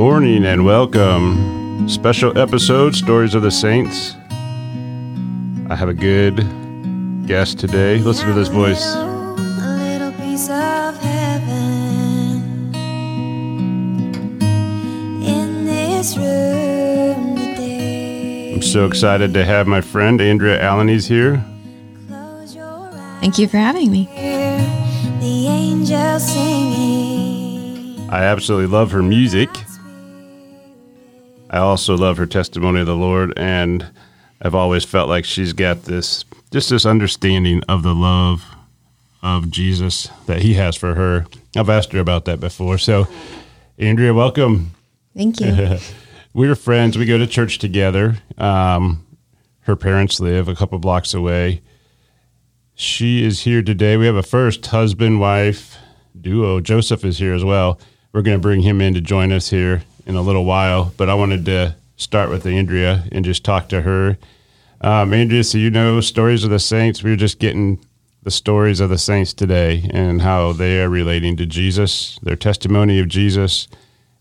morning and welcome. Special episode Stories of the Saints. I have a good guest today. Listen to this voice. A little piece of heaven in this room today. I'm so excited to have my friend Andrea Alanies here. Close your eyes, Thank you for having me. hear the angels singing. I absolutely love her music. I also love her testimony of the Lord, and I've always felt like she's got this just this understanding of the love of Jesus that He has for her. I've asked her about that before. So, Andrea, welcome. Thank you. We're friends. We go to church together. Um, her parents live a couple blocks away. She is here today. We have a first husband wife duo. Joseph is here as well. We're going to bring him in to join us here in a little while. But I wanted to start with Andrea and just talk to her. Um, Andrea, so you know stories of the saints. We were just getting the stories of the saints today and how they are relating to Jesus, their testimony of Jesus.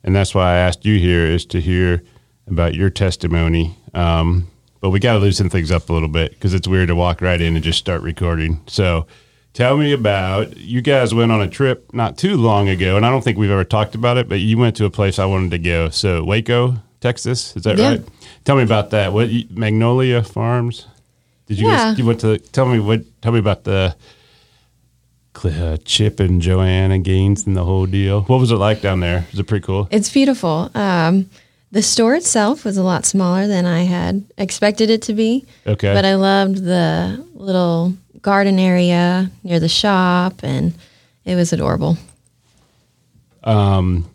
And that's why I asked you here is to hear about your testimony. Um, but we got to loosen things up a little bit because it's weird to walk right in and just start recording. So tell me about you guys went on a trip not too long ago, and I don't think we've ever talked about it, but you went to a place I wanted to go. So Waco, Texas, is that Yeah. right? Tell me about that. What Magnolia Farms? Did you Yeah. guys, you went to tell me what tell me about the uh, Chip and Joanna Gaines and the whole deal. What was it like down there? Was it pretty cool? It's beautiful. Um, the store itself was a lot smaller than I had expected it to be, Okay. but I loved the little garden area near the shop, and it was adorable. Um,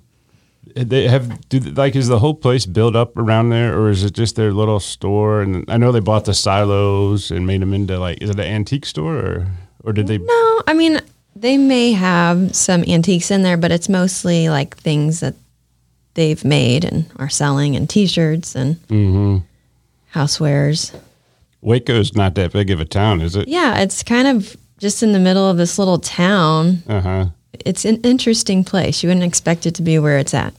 they have do like is the whole place built up around there or is it just their little store and i know they bought the silos and made them into like is it an antique store or or did they No, I mean they may have some antiques in there, but it's mostly like things that they've made and are selling, and T-shirts and housewares. Waco's not that big of a town is it Yeah, it's kind of just in the middle of this little town. uh-huh It's an interesting place. You wouldn't expect it to be where it's at.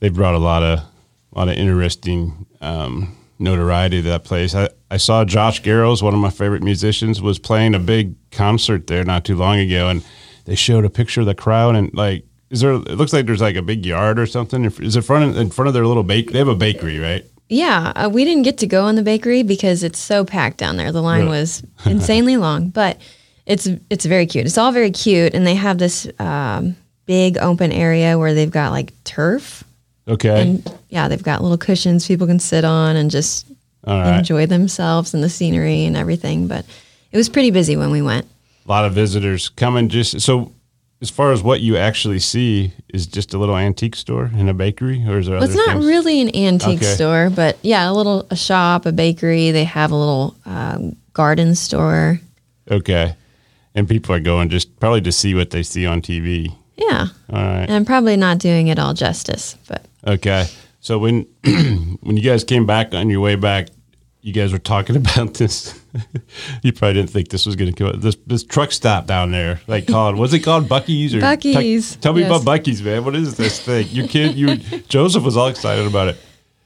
they brought a lot of a lot of interesting um notoriety to that place i i saw Josh Garrels one of my favorite musicians was playing a big concert there not too long ago and they showed a picture of the crowd and like is there it looks like there's like a big yard or something is it front in front of their little bake they have a bakery right Yeah, uh, we didn't get to go in the bakery because it's so packed down there. The line Really? was insanely long, but it's it's very cute. It's all very cute, and they have this um, big open area where they've got like turf, okay and yeah, they've got little cushions people can sit on and just right. enjoy themselves and the scenery and everything. But it was pretty busy when we went. a lot of visitors coming just so as far as what you actually see is just a little antique store and a bakery or is there Well, it's not things? really an antique Okay. store, but yeah, a little a shop, a bakery. They have a little um, garden store. okay and people are going just probably to see what they see on tv Yeah, all right and I'm probably not doing it all justice, but okay so when when you guys came back on your way back you guys were talking about this you probably didn't think this was going to come this this truck stop down there like called what's it called bucky's or Buc-ee's, tell me yes. about Buc-ee's man what is this thing your kid you joseph was all excited about it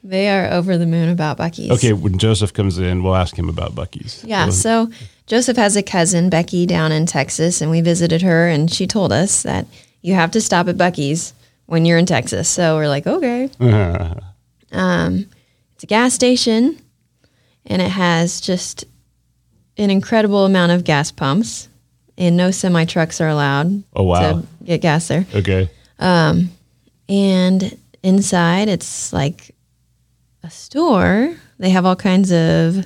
they are over the moon about Buc-ee's. Okay, when Joseph comes in, we'll ask him about Buc-ee's. Yeah, so Joseph has a cousin, Becky, down in Texas, and we visited her, and she told us that you have to stop at Buc-ee's when you're in Texas. So we're like, okay. um, it's a gas station, and it has just an incredible amount of gas pumps, and no semi trucks are allowed Oh, wow. to get gas there. Okay. And inside, it's like a store. They have all kinds of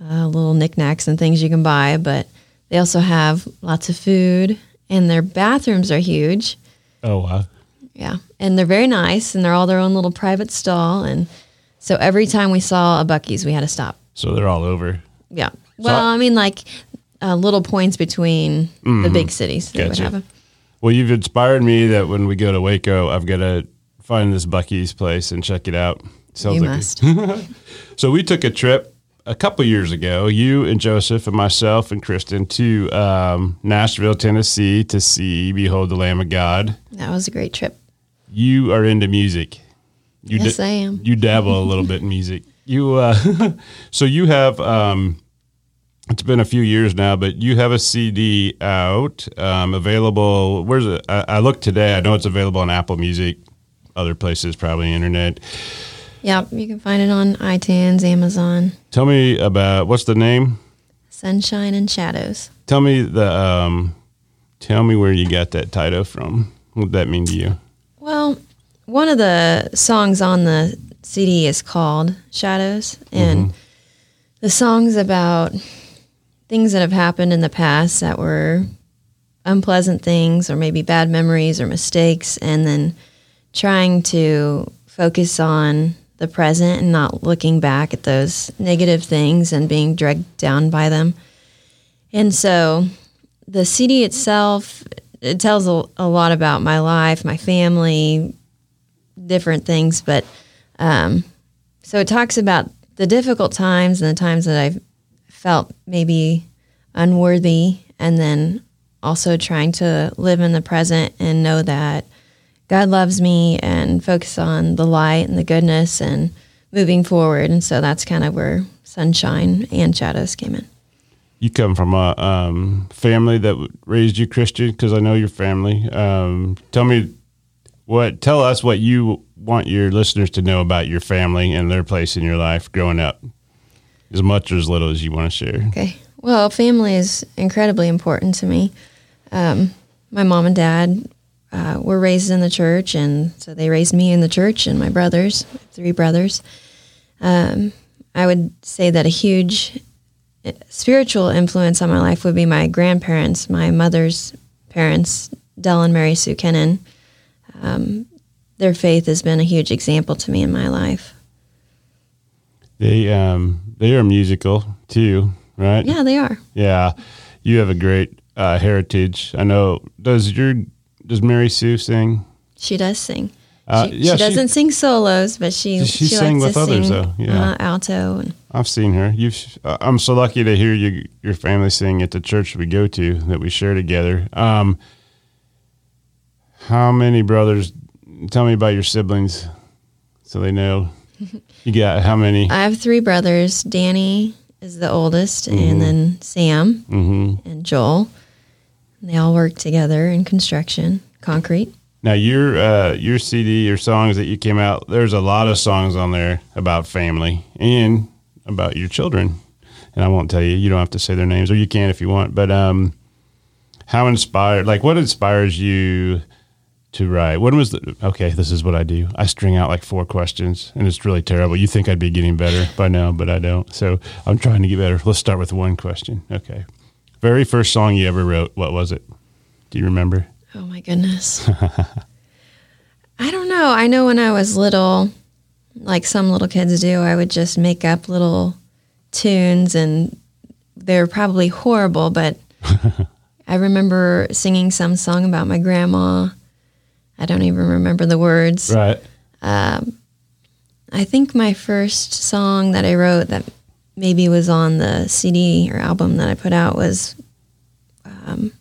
uh, little knickknacks and things you can buy, but they also have lots of food, and their bathrooms are huge. Oh, wow. Yeah, and they're very nice, and they're all their own little private stall. And so every time we saw a Buc-ee's, we had to stop. So they're all over. Yeah. Well, I mean, like uh, little points between the big cities. Gotcha. Well, you've inspired me that when we go to Waco, I've got to find this Buc-ee's place and check it out. Sounds You like must. so we took a trip a couple years ago, you and Joseph and myself and Kristen to um, Nashville, Tennessee to see Behold the Lamb of God. that was a great trip. You are into music. You Yes, da- I am. You dabble a little bit in music. You uh, so you have um, it's been a few years now, but you have a CD out um, available. Where's it? I, I looked today. I know it's available on Apple Music, other places, probably internet. Yep, you can find it on iTunes, Amazon. Tell me about what's the name? Sunshine and Shadows. Tell me the um, tell me where you got that title from. What that mean to you? Well, one of the songs on the CD is called Shadows, and the song's about things that have happened in the past that were unpleasant things, or maybe bad memories or mistakes, and then trying to focus on the present and not looking back at those negative things and being dragged down by them. And so the CD itself it tells a, a lot about my life, my family, different things. But um, so it talks about the difficult times and the times that I've felt maybe unworthy, and then also trying to live in the present and know that God loves me and focus on the light and the goodness and moving forward. And so that's kind of where sunshine and shadows came in. You come from a um, family that raised you Christian, because I know your family. Um, tell me what. Tell us what you want your listeners to know about your family and their place in your life growing up, as much or as little as you want to share. Okay. Well, family is incredibly important to me. Um, my mom and dad uh, were raised in the church, and so they raised me in the church and my brothers, three brothers. Um, I would say that a huge uh, spiritual influence on my life would be my grandparents, my mother's parents, Dell and Mary Sue Kennan. Um, their faith has been a huge example to me in my life. They um, they are musical too, right? Yeah, they are. Yeah. You have a great uh, heritage. I know. Does your does Mary Sue sing? She does sing. Uh, she, yeah, she she- doesn't sing solos, but she she she, likes with others, sing though? Yeah. uh, alto. And I've seen her. You've. Uh, I'm so lucky to hear you, your family sing at the church we go to that we share together. Um, how many brothers? Tell me about your siblings, so they know. You got how many? I have three brothers. Danny is the oldest, Mm-hmm. and then Sam and Joel. And they all work together in construction, concrete. Now your uh, your CD, your songs that you came out. There's a lot of songs on there about family and about your children. And I won't tell you. You don't have to say their names, or you can if you want. But um, how inspired? Like, what inspires you to write? When was the? Okay, this is what I do. I string out like four questions, and it's really terrible. You think I'd be getting better by now, but I don't. So I'm trying to get better. Let's start with one question. Okay. Very first song you ever wrote. What was it? Do you remember? Oh my goodness. I don't know. I know when I was little, like some little kids do, I would just make up little tunes and they're probably horrible, but I remember singing some song about my grandma. I don't even remember the words. Right. I think my first song that I wrote that maybe was on the CD or album that I put out was um,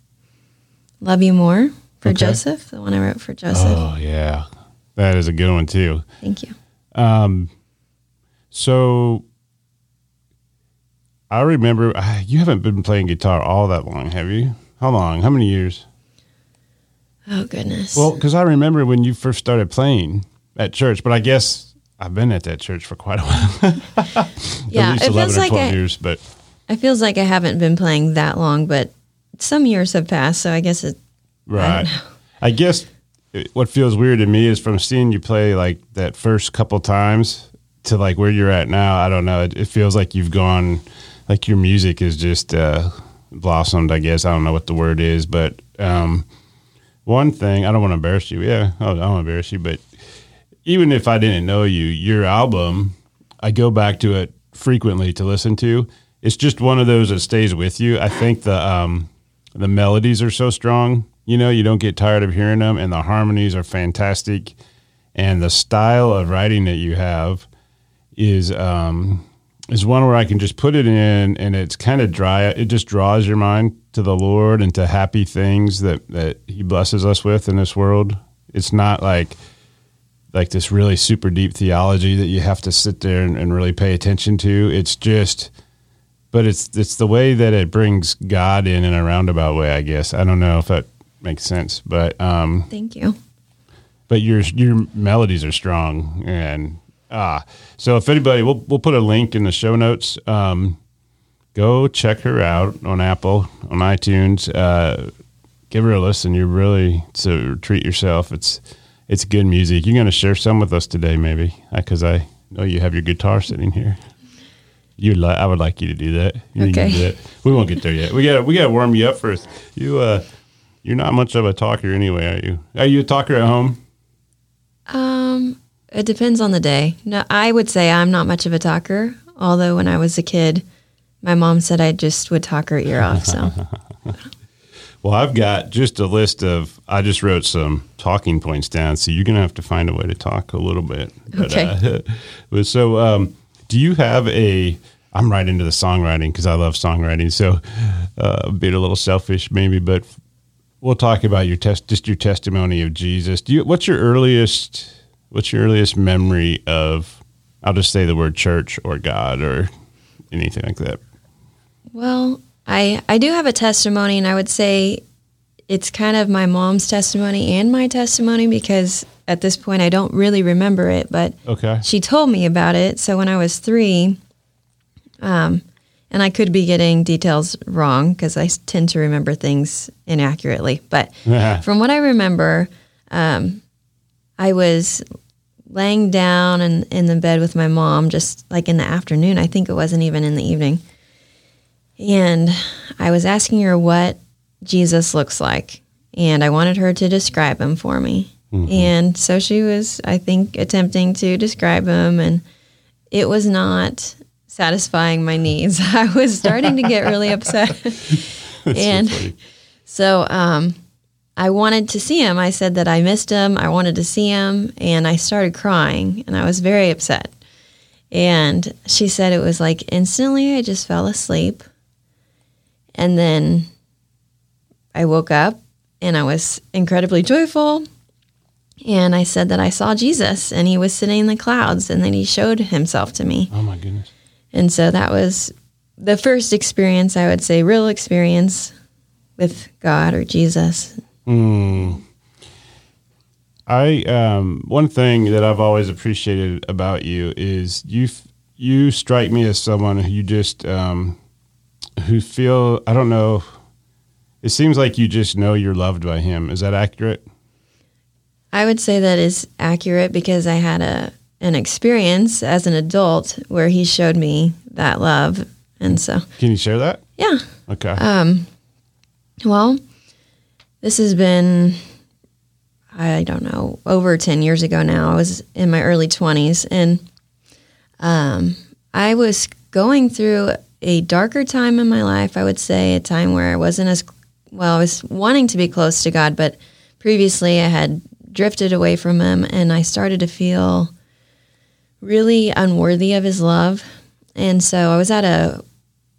Love You More for Okay. Joseph, the one I wrote for Joseph. Oh yeah, that is a good one too. Thank you. So I remember you haven't been playing guitar all that long, have you? How long? How many years? Oh, goodness. Well, because I remember when you first started playing at church, but I guess I've been at that church for quite a while. yeah, at least it 11 feels or like 12 I, years, but it feels like I haven't been playing that long, but some years have passed, so I guess it. right. I, guess it- what feels weird to me is from seeing you play like that first couple times to like where you're at now. I don't know. It, it feels like you've gone, like your music is just uh, blossomed. I guess I don't know what the word is, but um, one thing I don't want to embarrass you. Yeah, I don't want to embarrass you, but even if I didn't know you, your album, I go back to it frequently to listen to. It's just one of those that stays with you. I think the um, the melodies are so strong. You know, you don't get tired of hearing them, and the harmonies are fantastic. And the style of writing that you have is um, is one where I can just put it in, and it's kind of dry. It just draws your mind to the Lord and to happy things that that He blesses us with in this world. It's not like like this really super deep theology that you have to sit there and, and really pay attention to. It's just, but it's it's the way that it brings God in in a roundabout way. I guess I don't know if that makes sense, but um, Thank you. but your your melodies are strong and ah. So if anybody, we'll we'll put a link in the show notes. Um, go check her out on Apple on iTunes. Uh, give her a listen. You really to treat yourself. It's it's good music. You're going to share some with us today, maybe, because I know you have your guitar sitting here. You, li- I would like you to do that. You Okay. do that. We won't get there yet. We got to we got to warm you up first. You uh, you're not much of a talker anyway, are you? Are you a talker at home? Um, it depends on the day. No, I would say I'm not much of a talker. Although when I was a kid, my mom said I just would talk her ear off. So Well, I've got just a list of. I just wrote some talking points down, so you're gonna have to find a way to talk a little bit. But, Okay. Uh, but so, um, do you have a? I'm right into the songwriting because I love songwriting. So, uh, being a little selfish maybe, but we'll talk about your test, just your testimony of Jesus. Do you? What's your earliest? What's your earliest memory of? I'll just say the word church or God or anything like that. Well, I I do have a testimony, and I would say it's kind of my mom's testimony and my testimony because at this point I don't really remember it, but Okay. she told me about it. So when I was three, um, and I could be getting details wrong because I tend to remember things inaccurately, but from what I remember, um, I was laying down in, in the bed with my mom just like in the afternoon. I think it wasn't even in the evening. And I was asking her what Jesus looks like. And I wanted her to describe him for me. And so she was, I think, attempting to describe him. And it was not satisfying my needs. I was starting to get really upset. and funny. so um, I wanted to see him. I said that I missed him. I wanted to see him. And I started crying. And I was very upset. And she said it was like instantly I just fell asleep. And then I woke up and I was incredibly joyful. And I said that I saw Jesus and he was sitting in the clouds and then he showed himself to me. Oh my goodness. And so that was the first experience, I would say, real experience with God or Jesus. Mm. I um, one thing that I've always appreciated about you is you you strike me as someone who you just um, who feel I don't know. It seems like you just know you're loved by Him. Is that accurate? I would say that is accurate because I had a an experience as an adult where he showed me that love. And so, Can you share that? yeah. Okay. Um. Well, this has been, I don't know, over 10 years ago now. I was in my early 20s and um, I was going through a darker time in my life, I would say, a time where I wasn't as, well, I was wanting to be close to God, but previously I had drifted away from Him and I started to feel really unworthy of His love. And so I was at a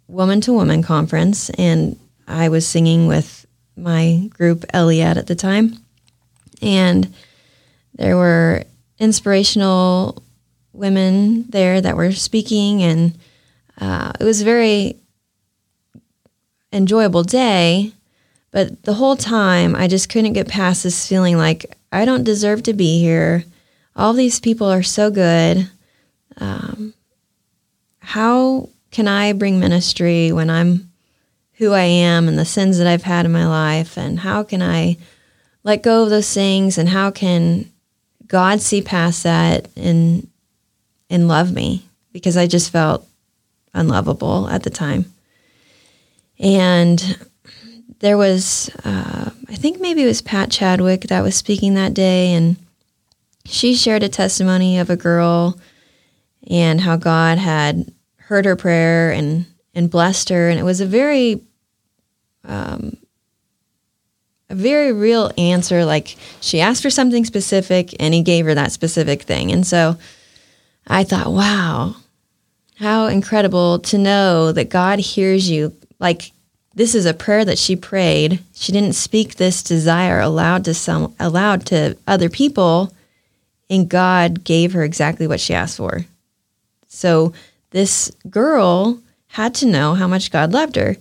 woman to woman conference and I was singing with my group Eliad at the time. And there were inspirational women there that were speaking and uh, it was a very enjoyable day. But the whole time, I just couldn't get past this feeling like I don't deserve to be here. All these people are so good. Um, how can I bring ministry when I'm who I am and the sins that I've had in my life? And how can I let go of those things? And how can God see past that and and love me? Because I just felt unlovable at the time. And there was, uh, I think maybe it was Pat Chadwick that was speaking that day, and she shared a testimony of a girl and how God had heard her prayer and and blessed her, and it was a very, um, a very real answer. Like she asked for something specific, and He gave her that specific thing, and so I thought, wow, how incredible to know that God hears you. Like this is a prayer that she prayed. She didn't speak this desire aloud to some aloud to other people, and God gave her exactly what she asked for. So this girl had to know how much God loved her.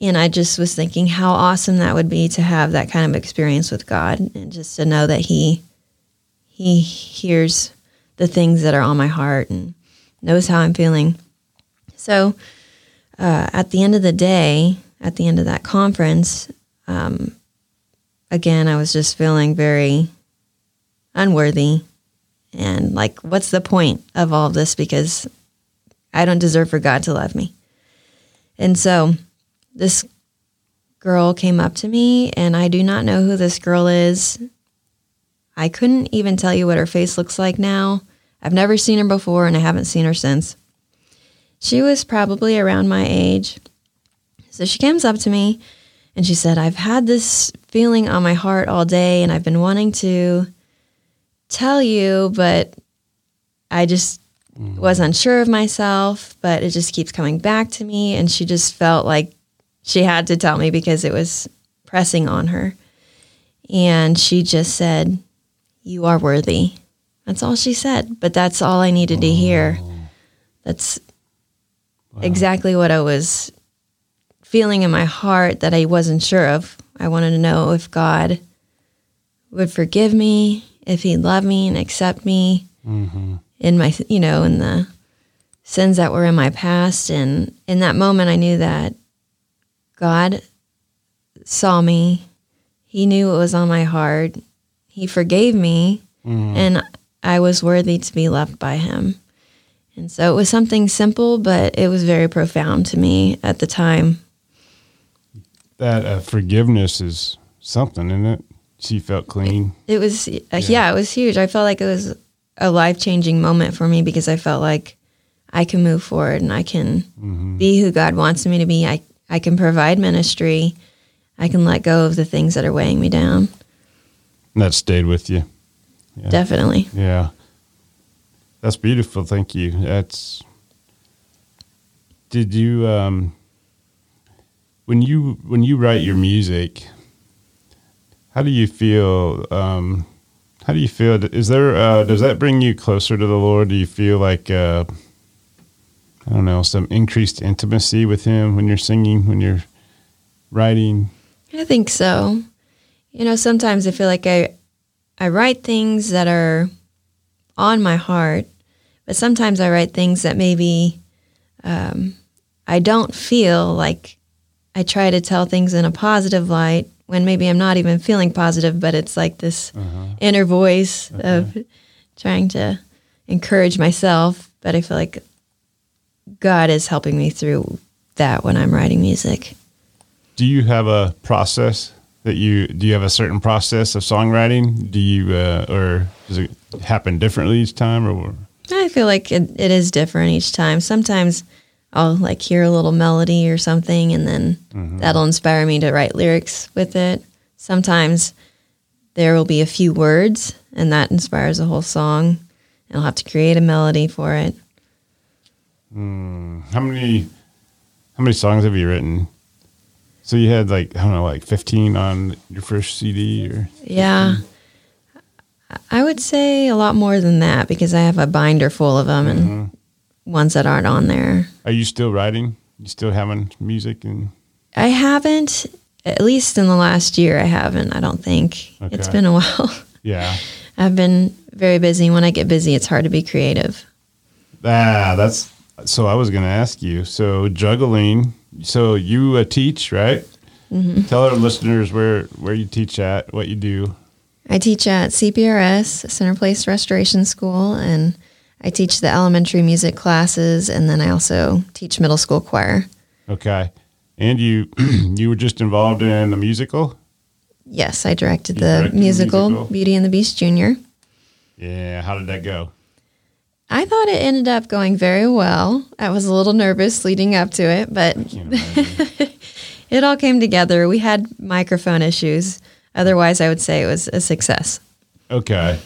And I just was thinking how awesome that would be to have that kind of experience with God and just to know that he he hears the things that are on my heart and knows how I'm feeling. So uh, at the end of the day, at the end of that conference, um, again, I was just feeling very unworthy and like, what's the point of all of this? Because I don't deserve for God to love me. And so this girl came up to me, and I do not know who this girl is. I couldn't even tell you what her face looks like now. I've never seen her before, and I haven't seen her since. She was probably around my age. So she comes up to me and she said, I've had this feeling on my heart all day, and I've been wanting to tell you, but I just mm-hmm. was unsure of myself, but it just keeps coming back to me. And she just felt like she had to tell me because it was pressing on her. And she just said, You are worthy. That's all she said, but that's all I needed to hear. That's exactly what I was feeling in my heart that I wasn't sure of. I wanted to know if God would forgive me, if He'd love me and accept me mm-hmm. in my, you know, in the sins that were in my past. And in that moment, I knew that God saw me. He knew what was on my heart. He forgave me, and I was worthy to be loved by Him. And so it was something simple, but it was very profound to me at the time. That uh, forgiveness is something, isn't it? She felt clean. It was, uh, yeah. it was huge. I felt like it was a life changing moment for me because I felt like I can move forward and I can be who God wants me to be. I, I can provide ministry. I can let go of the things that are weighing me down. And that stayed with you. Yeah. Definitely. Yeah. That's beautiful. Thank you. That's Did you um when you when you write your music how do you feel um how do you feel is there uh does that bring you closer to the Lord? Do you feel like uh I don't know, some increased intimacy with him when you're singing, when you're writing? I think so. You know, sometimes I feel like I I write things that are on my heart, but sometimes I write things that maybe um, I don't feel like I try to tell things in a positive light when maybe I'm not even feeling positive, but it's like this inner voice of trying to encourage myself. But I feel like God is helping me through that when I'm writing music. Do you have a process that you do you have a certain process of songwriting? Do you uh, or does it happen differently each time or I feel like it, it is different each time. Sometimes I'll like hear a little melody or something, and then that'll inspire me to write lyrics with it. Sometimes there will be a few words, and that inspires a whole song. And I'll have to create a melody for it. How many how many songs have you written? So you had like I don't know like 15 on your first CD or Yeah. I would say a lot more than that because I have a binder full of them and ones that aren't on there. are you still writing? You still having music and I haven't, at least in the last year, I haven't. I don't think. it's been a while. yeah. I've been very busy. When I get busy, it's hard to be creative. Ah, that's so. I was going to ask you. So juggling. So you uh, teach, right? Tell our listeners where where you teach at, what you do. I teach at CPRS, Center Place Restoration School, and I teach the elementary music classes, and then I also teach middle school choir. Okay, and you you were just involved in a musical. Yes, I directed You the directed musical, musical? Beauty and the Beast Junior. Yeah, how did that go? I thought it ended up going very well. I was a little nervous leading up to it, but it all came together. We had microphone issues. Otherwise, I would say it was a success. okay,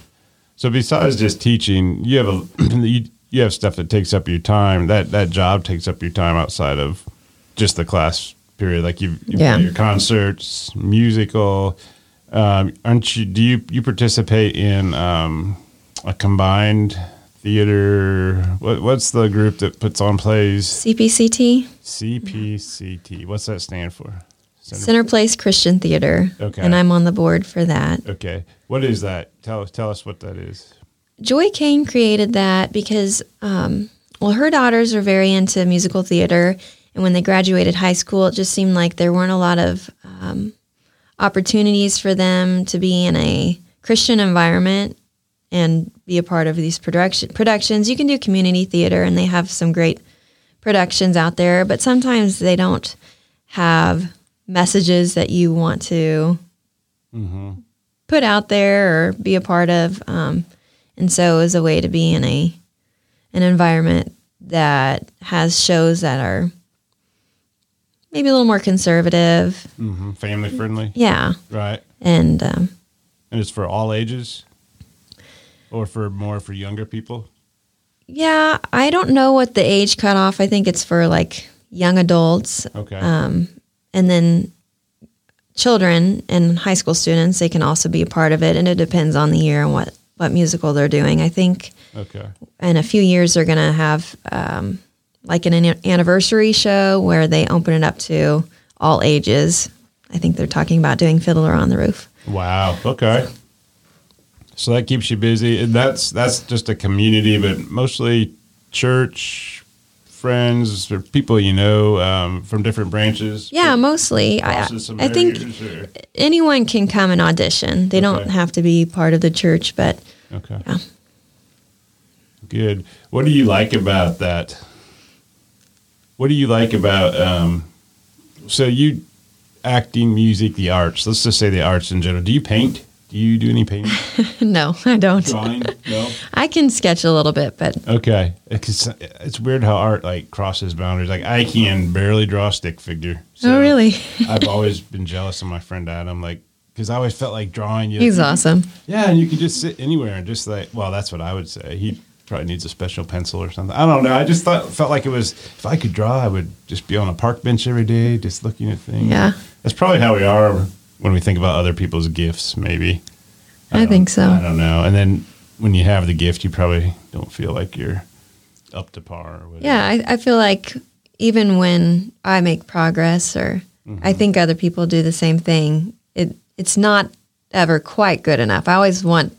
so besides just teaching, you have a you, you have stuff that takes up your time. That that job takes up your time outside of just the class period. Like you've, you've Yeah. got your concerts, musical. Um, aren't you? Do you you participate in um, a combined theater. What, what's the group that puts on plays? CPCT, CPCT. What's that stand for? Center- Center Place Christian Theater. Okay. And I'm on the board for that. Okay. What is that? Tell us. Tell us what that is. Joy Kane created that because, um, well, her daughters are very into musical theater. And when they graduated high school, it just seemed like there weren't a lot of um, opportunities for them to be in a Christian environment and be a part of these production productions. You can do community theater, and they have some great productions out there, but sometimes they don't have messages that you want to put out there or be a part of. Um, and so, as a way to be in a an environment that has shows that are maybe a little more conservative, hmm Family friendly. yeah, Right. and um, And it's for all ages, or for more for younger people. yeah, I don't know what the age cutoff. I think it's for like young adults, Okay. um, and then children and high school students. They can also be a part of it, and it depends on the year and what what musical they're doing. I think okay. in a few years they're going to have um, like an an anniversary show where they open it up to all ages. I think they're talking about doing Fiddler on the Roof. Wow. Okay. So that keeps you busy, and that's that's just a community, but mostly church friends or people you know um, from different branches. Yeah, mostly. I, I think or- anyone can come and audition. They don't have to be part of the church, but Okay. Yeah. Good. What do you like about that? What do you like about um so you acting, music, the arts. Let's just say the arts in general. Do you paint? Do you do any painting? no, I don't. Drawing? No. I can sketch a little bit, but Okay. It's, it's weird how art like crosses boundaries. Like I can barely draw a stick figure. oh, really? I've always been jealous of my friend Adam, like because I always felt like drawing. You He's awesome. Yeah, and you can just sit anywhere and just like, well, that's what I would say. He probably needs a special pencil or something. I don't know. I just thought felt like it was if I could draw, I would just be on a park bench every day, just looking at things. Yeah. that's probably how we are when we think about other people's gifts. Maybe I don't- think so. I don't know. And then when you have the gift, you probably don't feel like you're up to par. Or whatever. Yeah, I, I feel like even when I make progress or Mm-hmm. I think other people do the same thing, it it's not ever quite good enough. I always want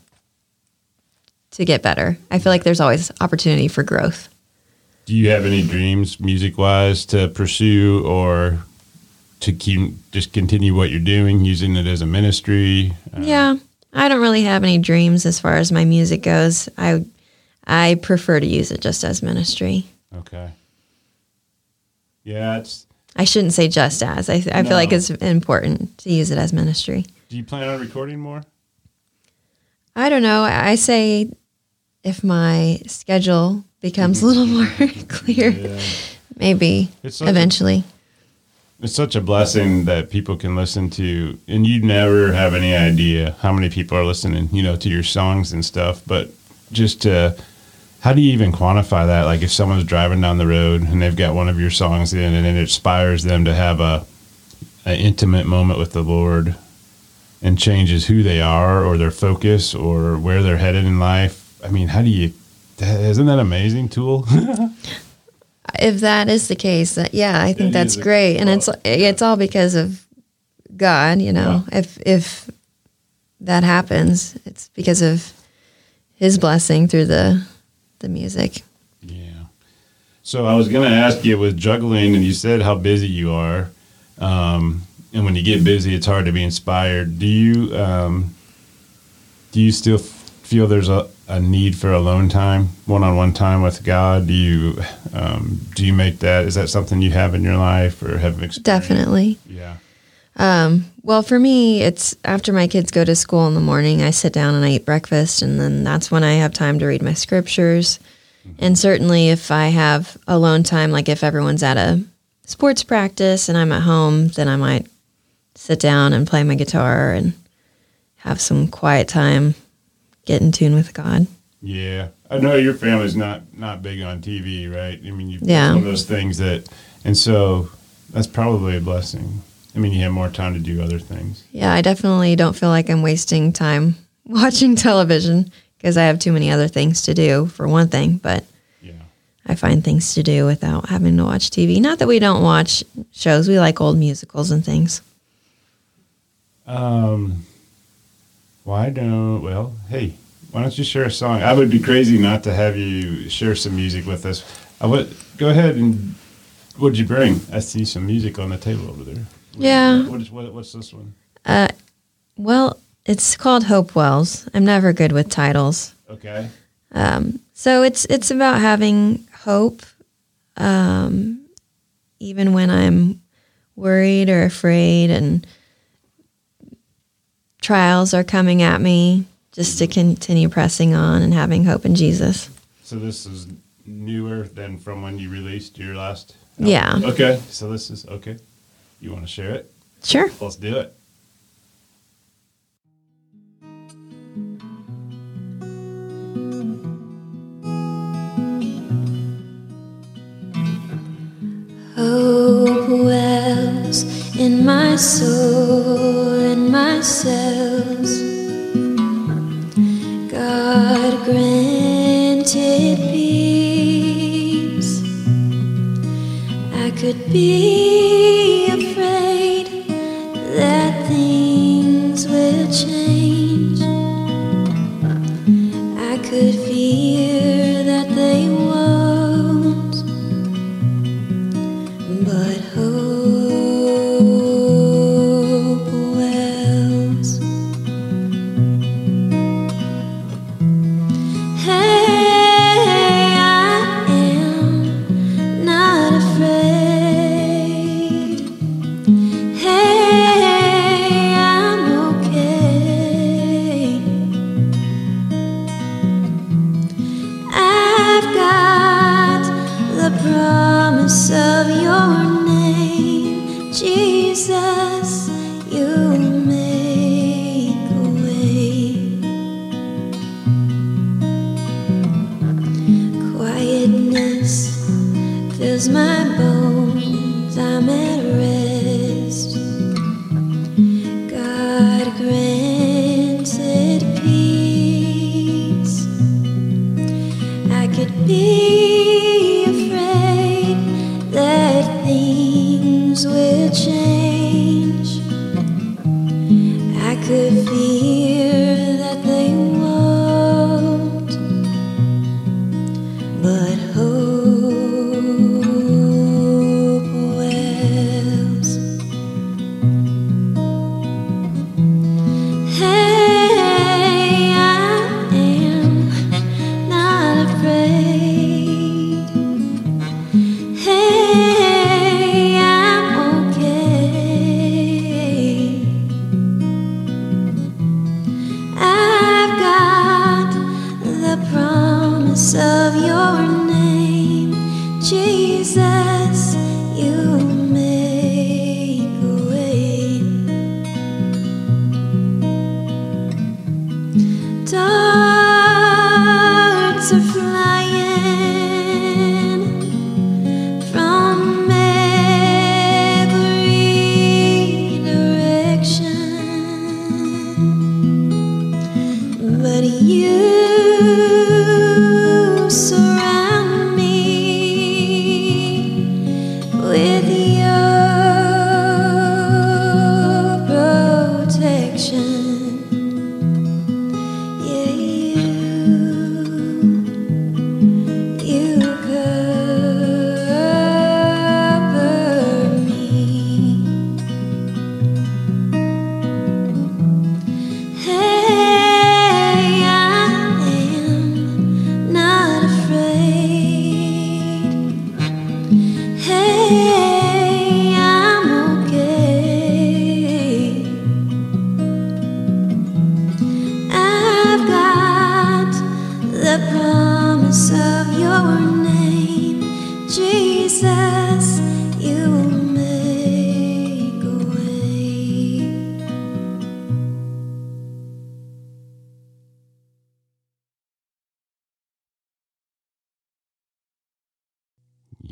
to get better. I feel like there's always opportunity for growth. Do you have any dreams, music wise, to pursue or to keep just continue what you're doing, using it as a ministry? Uh, Yeah, I don't really have any dreams as far as my music goes. I I prefer to use it just as ministry. Okay. Yeah, it's. I shouldn't say just as. I, I feel like it's important to use it as ministry. Do you plan on recording more? I don't know. I say if my schedule becomes a little more clear, Yeah. maybe It's such a- eventually. It's such a blessing that people can listen to, and you never have any idea how many people are listening, you know, to your songs and stuff. But just to, how do you even quantify that? Like if someone's driving down the road and they've got one of your songs in, and it inspires them to have a, an intimate moment with the Lord, and changes who they are or their focus or where they're headed in life. I mean, how do you? Isn't that amazing tool? If that is the case, that yeah, I think That that's great, and it's it's all because of God. You know, if if that happens, it's because of His blessing through the the music. Yeah. So I was going to ask you with juggling, and you said how busy you are, um, and when you get busy, it's hard to be inspired. Do you um, do you still feel there's a, a need for alone time, one-on-one time with God? Do you um, do you make that? Is that something you have in your life or have experienced? Definitely. Yeah. Well, for me, it's after my kids go to school in the morning, I sit down and I eat breakfast, and then that's when I have time to read my scriptures. And certainly, if I have alone time, like if everyone's at a sports practice and I'm at home, then I might sit down and play my guitar and have some quiet time, get in tune with God. Yeah, I know your family's not not big on TV, right? I mean, you Yeah. one of those things that, and so that's probably a blessing. I mean, you have more time to do other things. Yeah, I definitely don't feel like I'm wasting time watching television because I have too many other things to do for one thing, but Yeah. I find things to do without having to watch TV. Not that we don't watch shows. We like old musicals and things. Um, why don't, well, hey, why don't you share a song? I would be crazy not to have you share some music with us. I would, go ahead and, what'd you bring? I see some music on the table over there. Yeah. What is, what, what's this one? Uh, Well, it's called Hope Wells. I'm never good with titles. Okay. Um, So it's it's about having hope, um, even when I'm worried or afraid, and trials are coming at me. Just to continue pressing on and having hope in Jesus. So this is newer than from when you released your last? Yeah. Okay. So this is, okay. You want to share it? Sure. Let's do it. In my soul and my cells. God granted peace. I could be bones. I'm at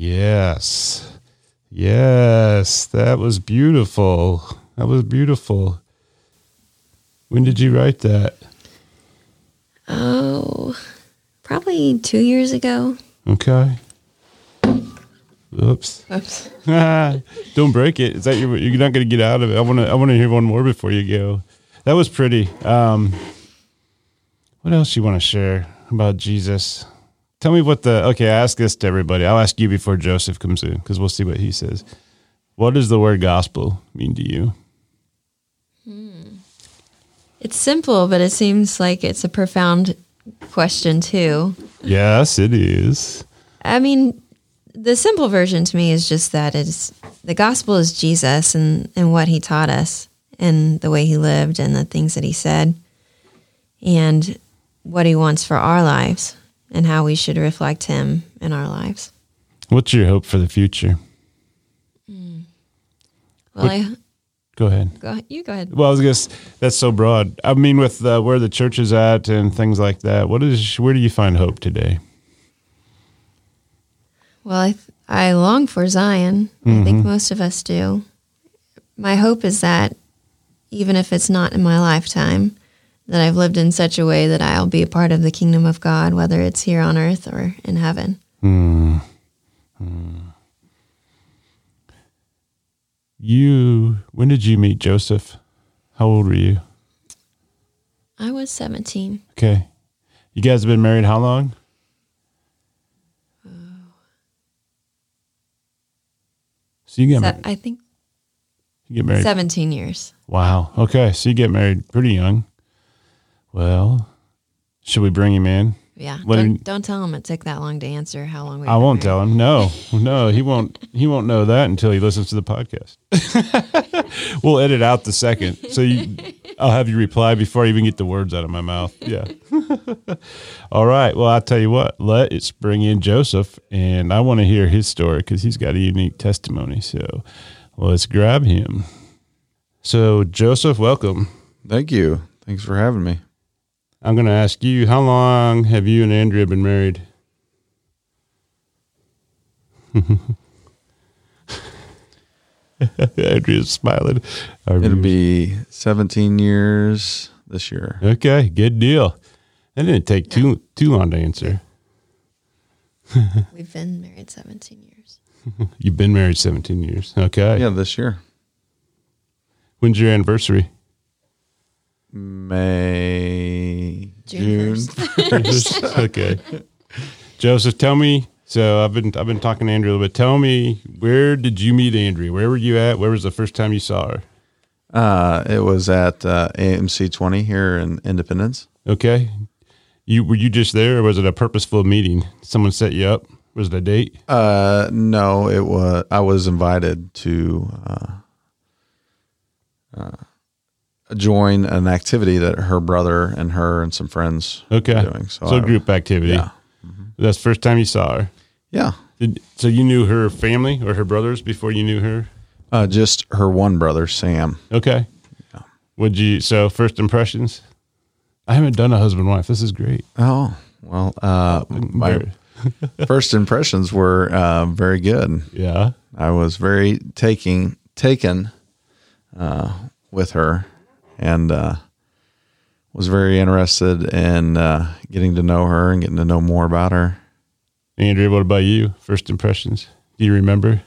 Yes. Yes. That was beautiful. That was beautiful. When did you write that? Oh, probably two years ago. Okay. Oops. Oops. Don't break it. Is that your, you're not going to get out of it? I want to. I want to hear one more before you go. That was pretty. Um, what else you want to share about Jesus? Tell me what the. Okay, I ask this to everybody. I'll ask you before Joseph comes in because we'll see what he says. What does the word gospel mean to you? Hmm. It's simple, but it seems like it's a profound question too. Yes, it is. I mean, the simple version to me is just that it's the gospel is Jesus and, and what he taught us and the way he lived and the things that he said and what he wants for our lives and how we should reflect him in our lives. What's your hope for the future? Well, I, Go ahead. go, you go ahead. Well, I was guess that's so broad. I mean, with uh, where the church is at and things like that. What is? Where do you find hope today? Well, I, th- I long for Zion. I think most of us do. My hope is that even if it's not in my lifetime, that I've lived in such a way that I'll be a part of the kingdom of God, whether it's here on earth or in heaven. Hmm. Hmm. You. When did you meet Joseph? How old were you? I was 17. Okay. You guys have been married how long? So you get Se- married. I think You get married. 17 years. Wow. Okay. So you get married pretty young. Well, should we bring him in? Yeah. What don't, do you- don't tell him it took that long to answer how long we I won't tell him. No, no, he won't. He won't know that until he listens to the podcast. we'll edit out the second, so you, I'll have you reply before I even get the words out of my mouth. Yeah. All right. Well, I'll tell you what. Let's bring in Joseph, and I want to hear his story because he's got a unique testimony. So, let's grab him. So, Joseph, welcome. Thank you. Thanks for having me. I'm going to ask you, how long have you and Andrea been married? Andrea's smiling. Our It'll viewers- be 17 years this year. okay. Good deal. That didn't take too too long to answer. We've been married 17 years. You've been married 17 years. Okay. Yeah, this year. When's your anniversary? May, June June. 1st. okay. Joseph, tell me. So I've been I've been talking to Andrea a little bit. Tell me where did you meet Andrea? Where were you at? Where was the first time you saw her? Uh, it was at uh, AMC 20 here in Independence. Okay. You were you just there, or was it a purposeful meeting? Someone set you up? Was it a date? Uh, no, it was. I was invited to uh, uh, join an activity that her brother and her and some friends Okay. were doing. So, I- group activity. Yeah, That's the first time you saw her. yeah. Did, so you knew her family or her brothers before you knew her? Uh, just her one brother, Sam. Okay. Would you? So first impressions. I haven't done a husband wife. This is great. Oh well, uh, my first impressions were uh, very good. yeah. I was very taking taken uh, with her, and uh, was very interested in uh, getting to know her and getting to know more about her. Andrea, what about you? First impressions. Do you remember?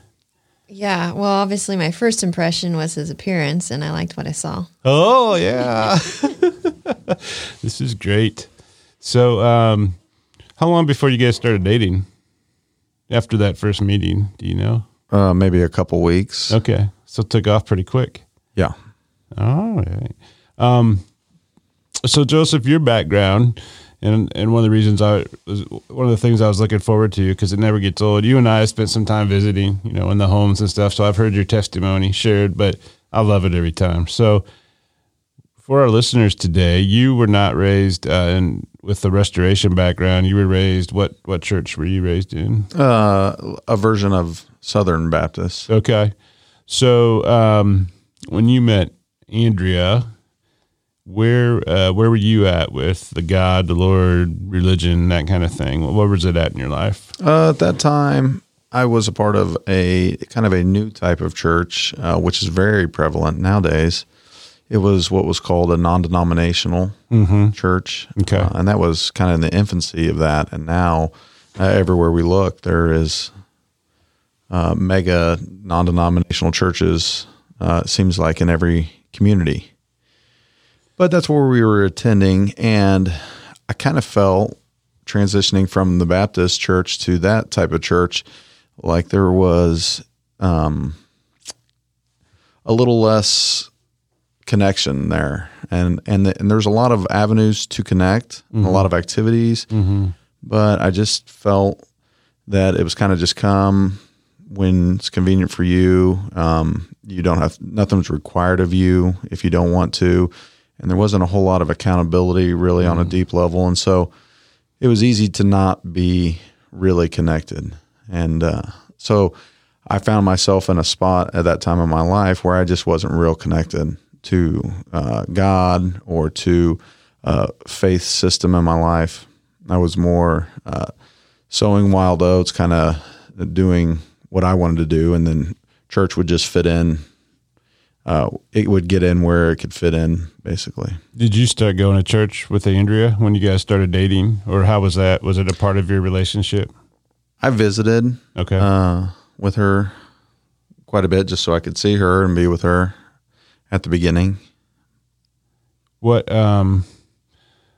Yeah. Well, obviously, my first impression was his appearance, and I liked what I saw. Oh yeah. this is great. So, um, how long before you guys started dating? After that first meeting, do you know? Uh, maybe a couple weeks. Okay, so it took off pretty quick. Yeah. All right. Um, so Joseph, your background, and and one of the reasons I was one of the things I was looking forward to because it never gets old. You and I have spent some time visiting, you know, in the homes and stuff. So I've heard your testimony shared, but I love it every time. So for our listeners today, you were not raised uh, in with the restoration background. You were raised what what church were you raised in? Uh, a version of Southern Baptist. Okay. So um, when you met Andrea, where uh, where were you at with the God, the Lord, religion, that kind of thing? What was it at in your life? Uh, at that time, I was a part of a kind of a new type of church, uh, which is very prevalent nowadays. it was what was called a non-denominational church, Okay. Uh, and that was kind of in the infancy of that. And now, uh, everywhere we look, there is uh, mega non-denominational churches. Uh, it seems like in every community, but that's where we were attending, and I kind of felt transitioning from the Baptist church to that type of church, like there was um, a little less connection there, and and the, and there's a lot of avenues to connect, and a lot of activities, but I just felt that it was kind of just come when it's convenient for you. Um, you don't have nothing's required of you if you don't want to, and there wasn't a whole lot of accountability really on a deep level, and so it was easy to not be really connected, and uh, so I found myself in a spot at that time of my life where I just wasn't real connected to uh, God or to uh, faith system in my life. I was more uh, sowing wild oats, kind of doing what I wanted to do, and then church would just fit in. Uh, it would get in where it could fit in, basically. Did you start going to church with Andrea when you guys started dating, or how was that? Was it a part of your relationship? I visited Okay. uh, with her quite a bit just so I could see her and be with her at the beginning. What um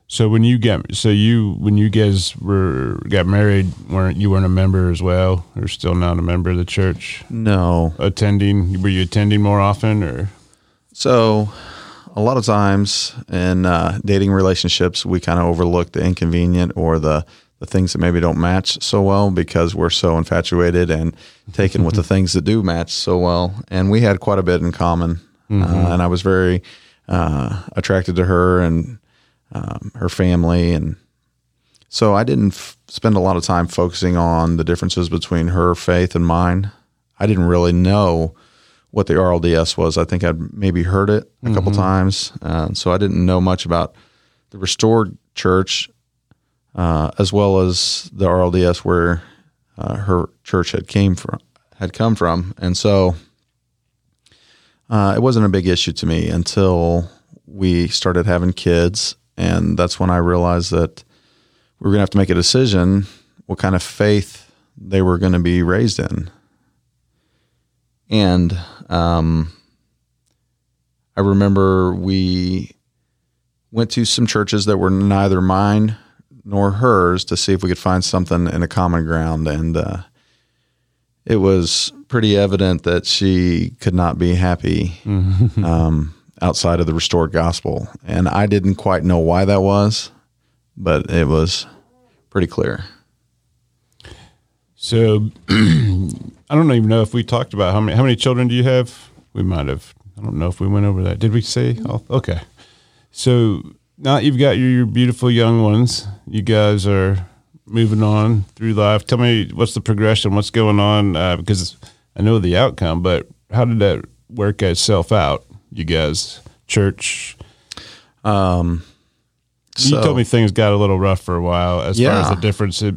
so when you got so you when you guys were got married weren't you weren't a member as well or still not a member of the church? No, attending were you attending more often or? So, a lot of times in uh, dating relationships, we kind of overlook the inconvenient or the the things that maybe don't match so well because we're so infatuated and taken with the things that do match so well. And we had quite a bit in common, uh, and I was very uh, attracted to her and um, her family, and so I didn't f- spend a lot of time focusing on the differences between her faith and mine. I didn't really know what the RLDS was. I think I'd maybe heard it a couple times, uh, so I didn't know much about the Restored Church uh, as well as the RLDS where uh, her church had came from, had come from, and so uh, it wasn't a big issue to me until we started having kids, and that's when I realized that we were going to have to make a decision what kind of faith they were going to be raised in. And um, I remember we went to some churches that were neither mine nor hers to see if we could find something in a common ground. And uh, it was pretty evident that she could not be happy um, outside of the restored gospel. And I didn't quite know why that was, but it was pretty clear. so I don't even know if we talked about how many how many children do you have? We might have. I don't know if we went over that. Did we say oh, okay. So now you've got your, your beautiful young ones you guys are moving on through life. Tell me what's the progression? What's going on? Uh, because I know the outcome but how did that work itself out you guys church Um, you told me things got a little rough for a while as far as the difference it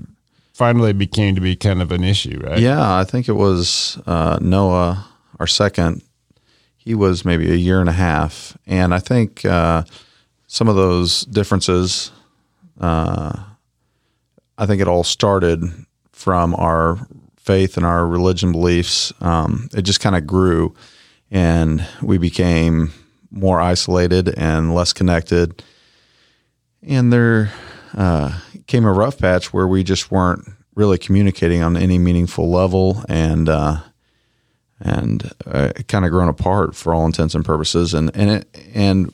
finally became to be kind of an issue right Yeah, I think it was uh, Noah, our second. He was maybe a year and a half, and I think uh, some of those differences. Uh, I think it all started from our faith and our religion beliefs. Um, it just kind of grew, and we became more isolated and less connected. And there uh, came a rough patch where we just weren't really communicating on any meaningful level, and uh, and uh, kind of grown apart for all intents and purposes. And and it, and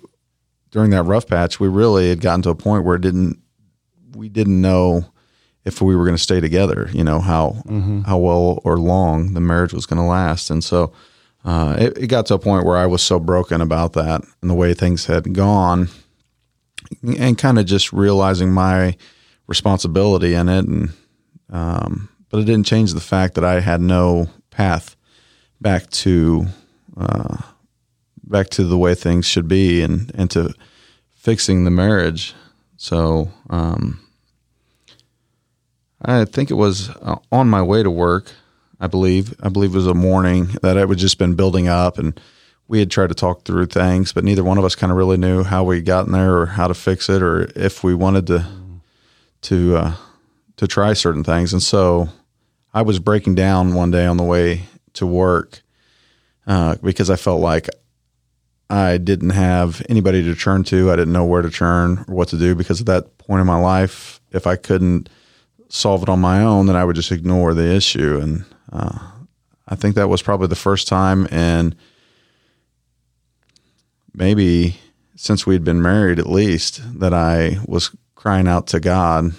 during that rough patch, we really had gotten to a point where it didn't we didn't know if we were going to stay together. You know how how well or long the marriage was going to last, and so. Uh, it, it got to a point where I was so broken about that and the way things had gone, and kind of just realizing my responsibility in it, and um, but it didn't change the fact that I had no path back to uh, back to the way things should be and and to fixing the marriage. So um, I think it was uh, on my way to work. I believe I believe it was a morning that it had just been building up, and we had tried to talk through things, but neither one of us kind of really knew how we gotten there or how to fix it or if we wanted to to uh, to try certain things. And so I was breaking down one day on the way to work uh, because I felt like I didn't have anybody to turn to. I didn't know where to turn or what to do because at that point in my life, if I couldn't solve it on my own, then I would just ignore the issue. And uh, I think that was probably the first time in maybe since we'd been married at least that I was crying out to God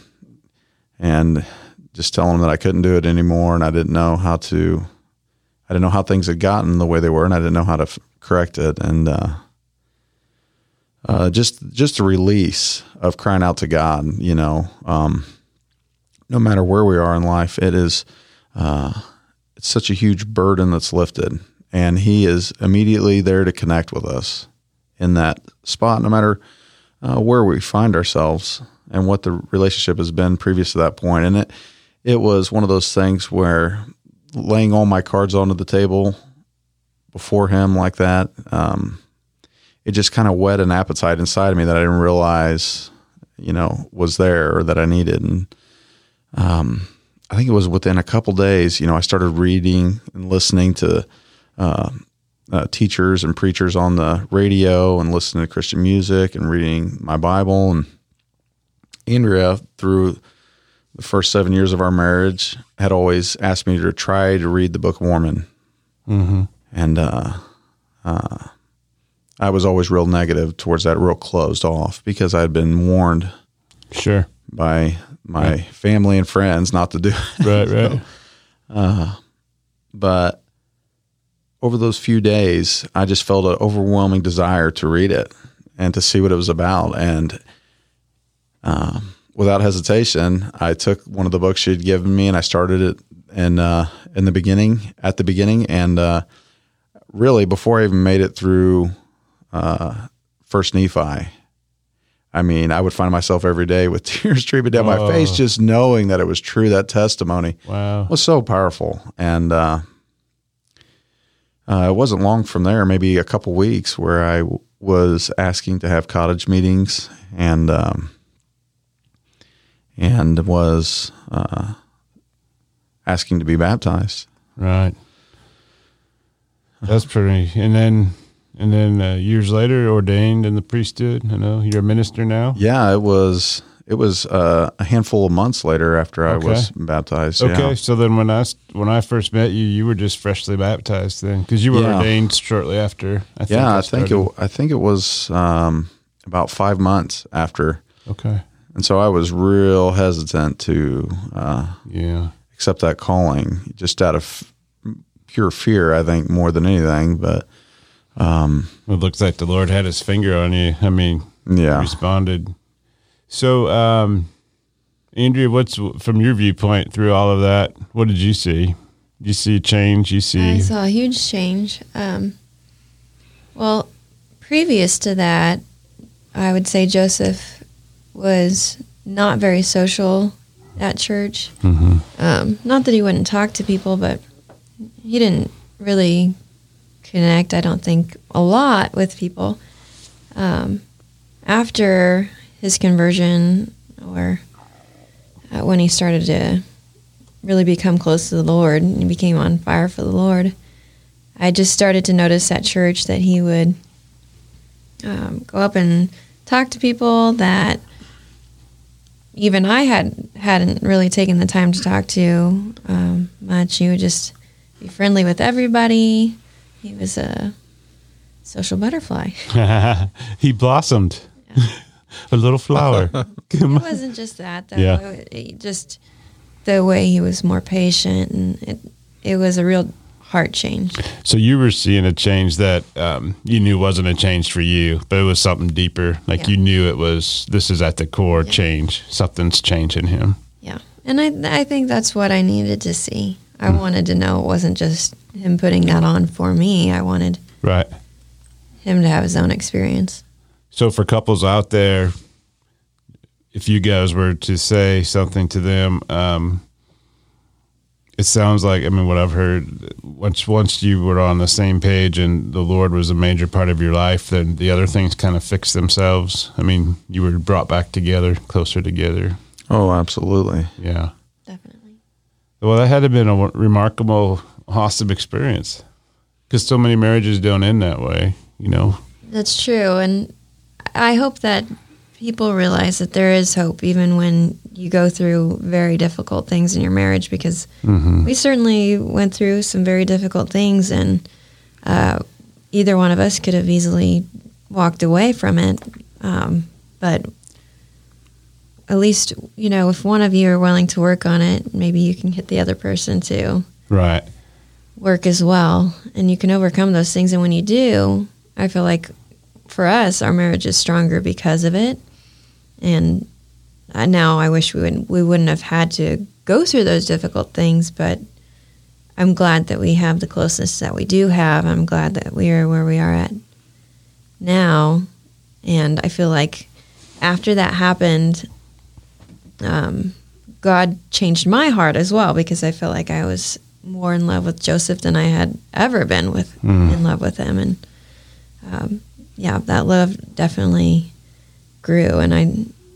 and just telling him that I couldn't do it anymore and I didn't know how to I didn't know how things had gotten the way they were and I didn't know how to f- correct it and uh, uh, just just a release of crying out to God you know um, no matter where we are in life it is uh, it's such a huge burden that's lifted and he is immediately there to connect with us in that spot, no matter uh, where we find ourselves and what the relationship has been previous to that point. And it it was one of those things where laying all my cards onto the table before him like that, um, it just kind of whet an appetite inside of me that I didn't realize, you know, was there or that I needed. And um, I think it was within a couple days, you know, I started reading and listening to. Uh, uh, teachers and preachers on the radio and listening to Christian music and reading my Bible. And Andrea, through the first seven years of our marriage, had always asked me to try to read the Book of Mormon. Mm-hmm. And uh, uh, I was always real negative towards that, real closed off because I had been warned Sure. by my Right. family and friends not to do it. Right, right. but over those few days, I just felt an overwhelming desire to read it and to see what it was about. And um, without hesitation, I took one of the books she'd given me and I started it in uh, in the beginning, at the beginning, and uh, really before I even made it through uh, First Nephi. I mean, I would find myself every day with tears streaming down my face, just knowing that it was true. That testimony Wow. was so powerful. And uh, uh, it wasn't long from there, maybe a couple weeks, where I w- was asking to have cottage meetings and um, and was uh, asking to be baptized. Right. That's pretty. And then, and then uh, years later, ordained in the priesthood. I know you're a minister now. Yeah, it was. It was uh, a handful of months later after I Okay. was baptized. Okay, Yeah. so then when I when I first met you, you were just freshly baptized then, because you were Yeah. ordained shortly after. I think yeah, I I think it. I think it was um, about five months after, Okay. and so I was real hesitant to uh, Yeah. accept that calling just out of pure fear, I think, more than anything. But It looks like the Lord had His finger on you. I mean, yeah, responded. So, um, Andrea, what's from your viewpoint through all of that? What did you see? You see a change? You see. I saw a huge change. Um, well, previous to that, I would say Joseph was not very social at church. Um, not that he wouldn't talk to people, but he didn't really connect, I don't think, a lot with people. Um, after his conversion, or uh, when he started to really become close to the Lord and he became on fire for the Lord, I just started to notice at church that he would um, go up and talk to people that even I had hadn't really taken the time to talk to um, much. He would just be friendly with everybody. He was a social butterfly. he blossomed. a little flower. it wasn't just that though. Yeah. It- it just the way he was more patient and it it was a real heart change. so you were seeing a change that um, you knew wasn't a change for you, but it was something deeper. Like Yeah. you knew it was. This is at the core change. Something's changing him. Yeah. And I I think that's what I needed to see. I wanted to know it wasn't just him putting that on for me. I wanted Right. him to have his own experience. So for couples out there, if you guys were to say something to them, um, it sounds like I mean what I've heard once once you were on the same page and the Lord was a major part of your life, then the other things kind of fixed themselves. I mean, you were brought back together, closer together. Oh, absolutely. Yeah. Well, that had to have been a remarkable, awesome experience because so many marriages don't end that way. You know. That's true, and I hope that people realize that there is hope even when you go through very difficult things in your marriage because Mm-hmm. we certainly went through some very difficult things and uh, either one of us could have easily walked away from it um, but at least you know if one of you are willing to work on it maybe you can get the other person to Right. work as well. And you can overcome those things. And when you do i feel like for us our marriage is stronger because of it. And now i wish we wouldn't we wouldn't have had to go through those difficult things but i'm glad that we have the closeness that we do have. I'm glad that we are where we are at now. And i feel like after that happened um, god changed my heart as well because i felt like i was more in love with joseph than i had ever been with in love with him. And um, yeah that love definitely grew. And i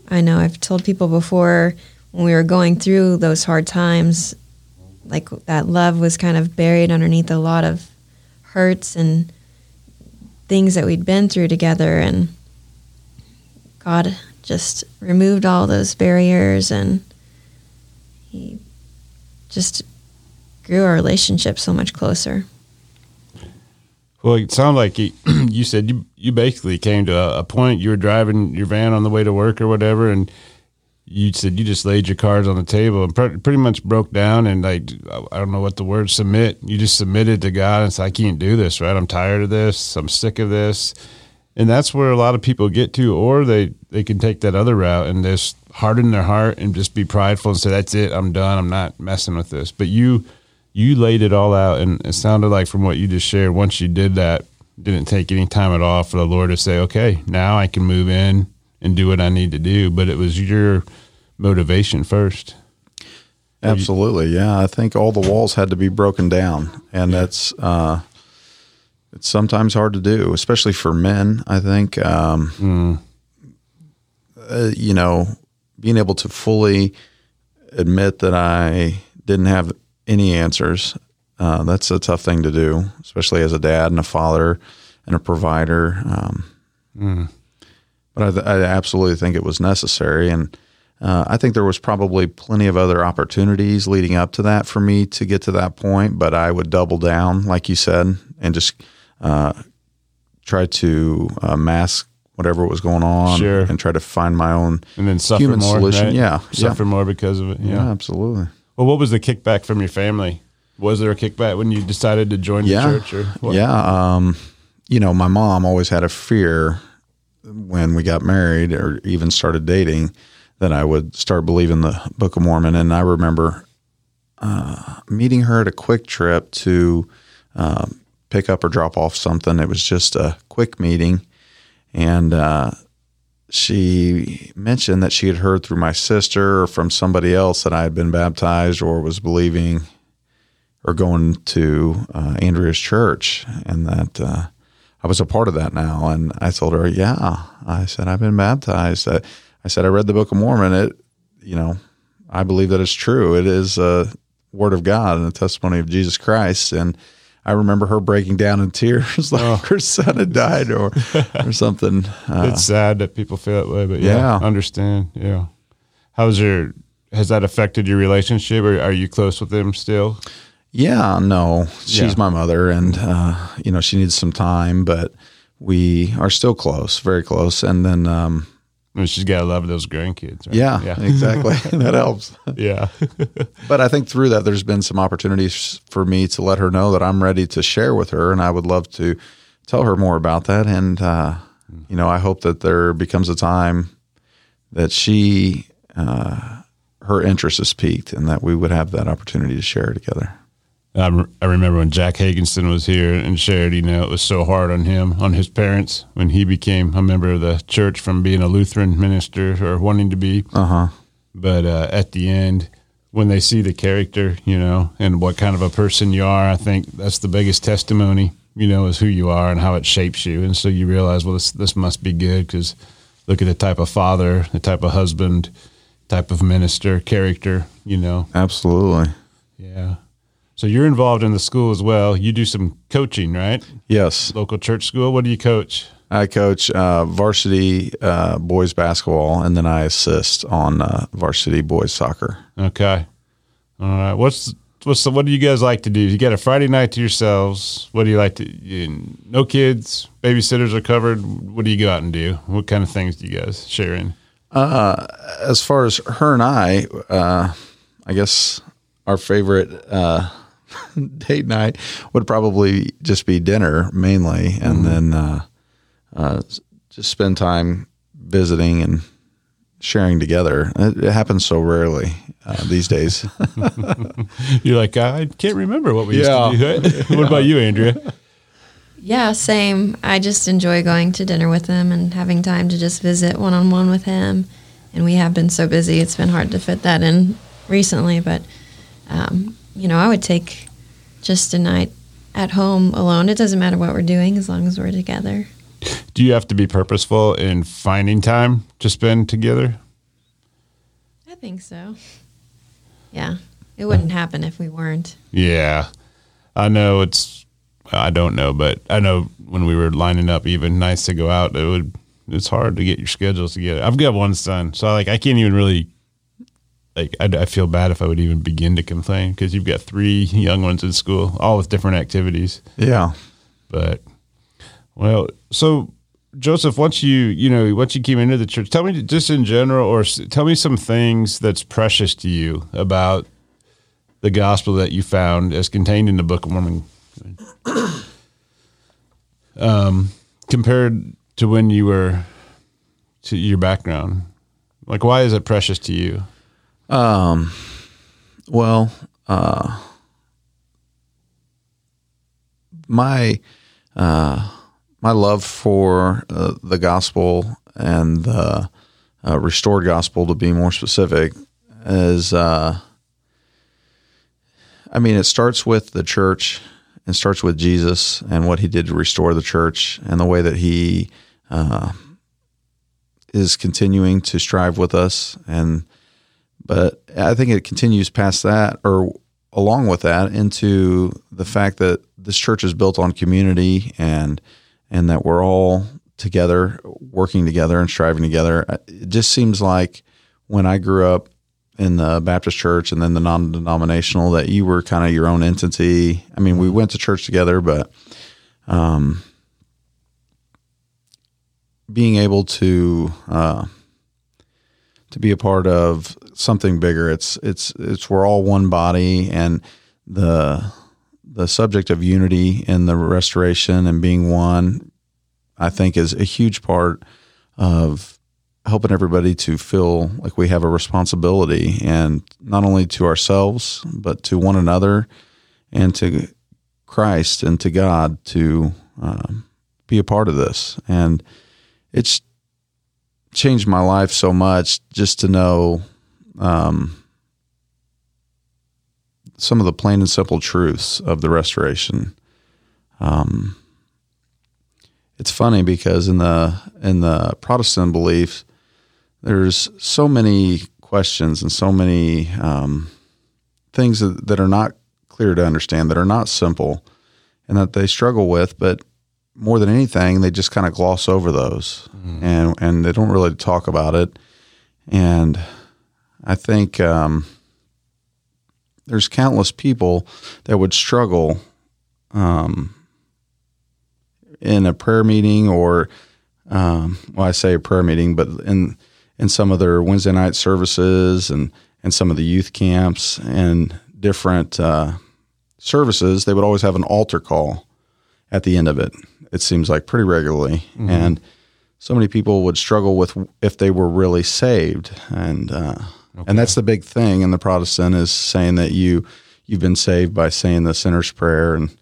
i know i've told people before when we were going through those hard times like that love was kind of buried underneath a lot of hurts and things that we'd been through together. And god just removed all those barriers and he just grew our relationship so much closer Well, it sounded like you, you said you you basically came to a, a point. You were driving your van on the way to work or whatever, and you said you just laid your cards on the table and pre- pretty much broke down and like I don't know what the word submit. You just submitted to God and said, "I can't do this. Right? I'm tired of this. I'm sick of this." And that's where a lot of people get to, or they they can take that other route and just harden their heart and just be prideful and say, "That's it. I'm done. I'm not messing with this." But you you laid it all out and it sounded like from what you just shared once you did that didn't take any time at all for the lord to say okay now i can move in and do what i need to do but it was your motivation first Absolutely, yeah. I think all the walls had to be broken down, and that's uh, it's sometimes hard to do, especially for men. I think, um, uh, you know, being able to fully admit that I didn't have any answers. Uh, that's a tough thing to do, especially as a dad and a father and a provider. Um, But I, I absolutely think it was necessary, and uh, I think there was probably plenty of other opportunities leading up to that for me to get to that point. But I would double down, like you said, and just uh, try to uh, mask whatever was going on, Sure. and try to find my own and then suffer human more solution. right? Yeah, suffer more because of it yeah, yeah. absolutely. well what was the kickback from your family was there a kickback when you decided to join yeah. the church or what? Yeah. Um, you know, my mom always had a fear when we got married or even started dating that I would start believing the Book of Mormon. And I remember uh, meeting her at a QuikTrip to um, pick up or drop off something. It was just a quick meeting. And uh, she mentioned that she had heard through my sister or from somebody else that I had been baptized or was believing or going to uh, Andrea's church, and that uh, I was a part of that now. And I told her, "Yeah," I said, "I've been baptized." I, I said, "I read the Book of Mormon. It, you know, I believe that it's true. It is a word of God and a testimony of Jesus Christ." And I remember her breaking down in tears, like her son had died, or or something. Uh, it's sad that people feel that way but yeah, Yeah. understand yeah how's your has that affected your relationship or are you close with them still Yeah, no, she's Yeah. my mother, and uh, you know she needs some time, but we are still close, very close. And then, um, I mean, she's got to love those grandkids right? yeah, yeah exactly, that helps. yeah But I think through that, there's been some opportunities for me to let her know that I'm ready to share with her, and I would love to tell her more about that. And uh, you know, I hope that there becomes a time that she, uh, her interest is piqued, and that we would have that opportunity to share together. I, rem- I remember when Jack Hagenson was here and shared, you know, it was so hard on him, on his parents, when he became a member of the church from being a Lutheran minister or wanting to be. Uh huh. But uh, at the end, when they see the character, you know, and what kind of a person you are. I think that's the biggest testimony, you know, is who you are and how it shapes you. And so you realize, well, this this must be good because look at the type of father, the type of husband, type of minister, character, you know. Absolutely. Yeah. So you're involved in the school as well. You do some coaching, right? Yes. Local church school. What do you coach? I coach uh, varsity uh, boys basketball, and then I assist on uh, varsity boys soccer. Okay. All right. What's what's the, what do you guys like to do? You got a Friday night to yourselves. What do you like to? You, no kids. Babysitters are covered. What do you go out and do? What kind of things do you guys share in? As far as her and I, uh, I guess our favorite uh, date night would probably just be dinner mainly, and then uh, uh, just spend time visiting and sharing together. It, it happens so rarely uh, these days. You're like I can't remember what we Yeah. used to do. what about you, Andrea? Yeah, same. I just enjoy going to dinner with him and having time to just visit one on one with him. And we have been so busy, it's been hard to fit that in recently. But, um, you know, I would take just a night at home alone. It doesn't matter what we're doing as long as we're together. Do you have to be purposeful in finding time to spend together? I think so. Yeah, it wouldn't happen if we weren't. Yeah, I know it's. I don't know, but I know when we were lining up, even nights to go out, it would. It's hard to get your schedules together. I've got one son, so like I can't even really. Like I, I feel bad if I would even begin to complain because you've got three young ones in school, all with different activities. yeah. But well, so Joseph, once you you know once you came into the church, tell me just in general, or tell me some things that's precious to you about the gospel that you found as contained in the Book of Mormon, um, compared to when you were to your background. Like, why is it precious to you? Well, uh, my uh, my love for uh, the gospel and the uh, restored gospel, to be more specific, is uh, I mean, it starts with the church. and starts with Jesus and what he did to restore the church and the way that he uh, is continuing to strive with us and but I think it continues past that or along with that into the fact that this church is built on community and and that we're all together working together and striving together. It just seems like when I grew up in the Baptist church and then the non-denominational that you were kind of your own entity. I mean, we went to church together, but um being able to uh to be a part of something bigger. It's it's it's we're all one body, and the the subject of unity in the restoration and being one, I think, is a huge part of helping everybody to feel like we have a responsibility, and not only to ourselves but to one another, and to Christ and to God to um, be a part of this. And it's changed my life so much just to know um, some of the plain and simple truths of the restoration. Um, it's funny because in the in the Protestant belief, there's so many questions and so many um, things that, that are not clear to understand, that are not simple, and that they struggle with. But more than anything, they just kind of gloss over those, and and they don't really talk about it. And I think um, there's countless people that would struggle um, in a prayer meeting or, um, well, I say a prayer meeting, but in in some of their Wednesday night services and and some of the youth camps and different uh, services, they would always have an altar call at the end of it. It seems like pretty regularly, and so many people would struggle with if they were really saved, and uh, and that's the big thing in the Protestant is saying that you you've been saved by saying the sinner's prayer, and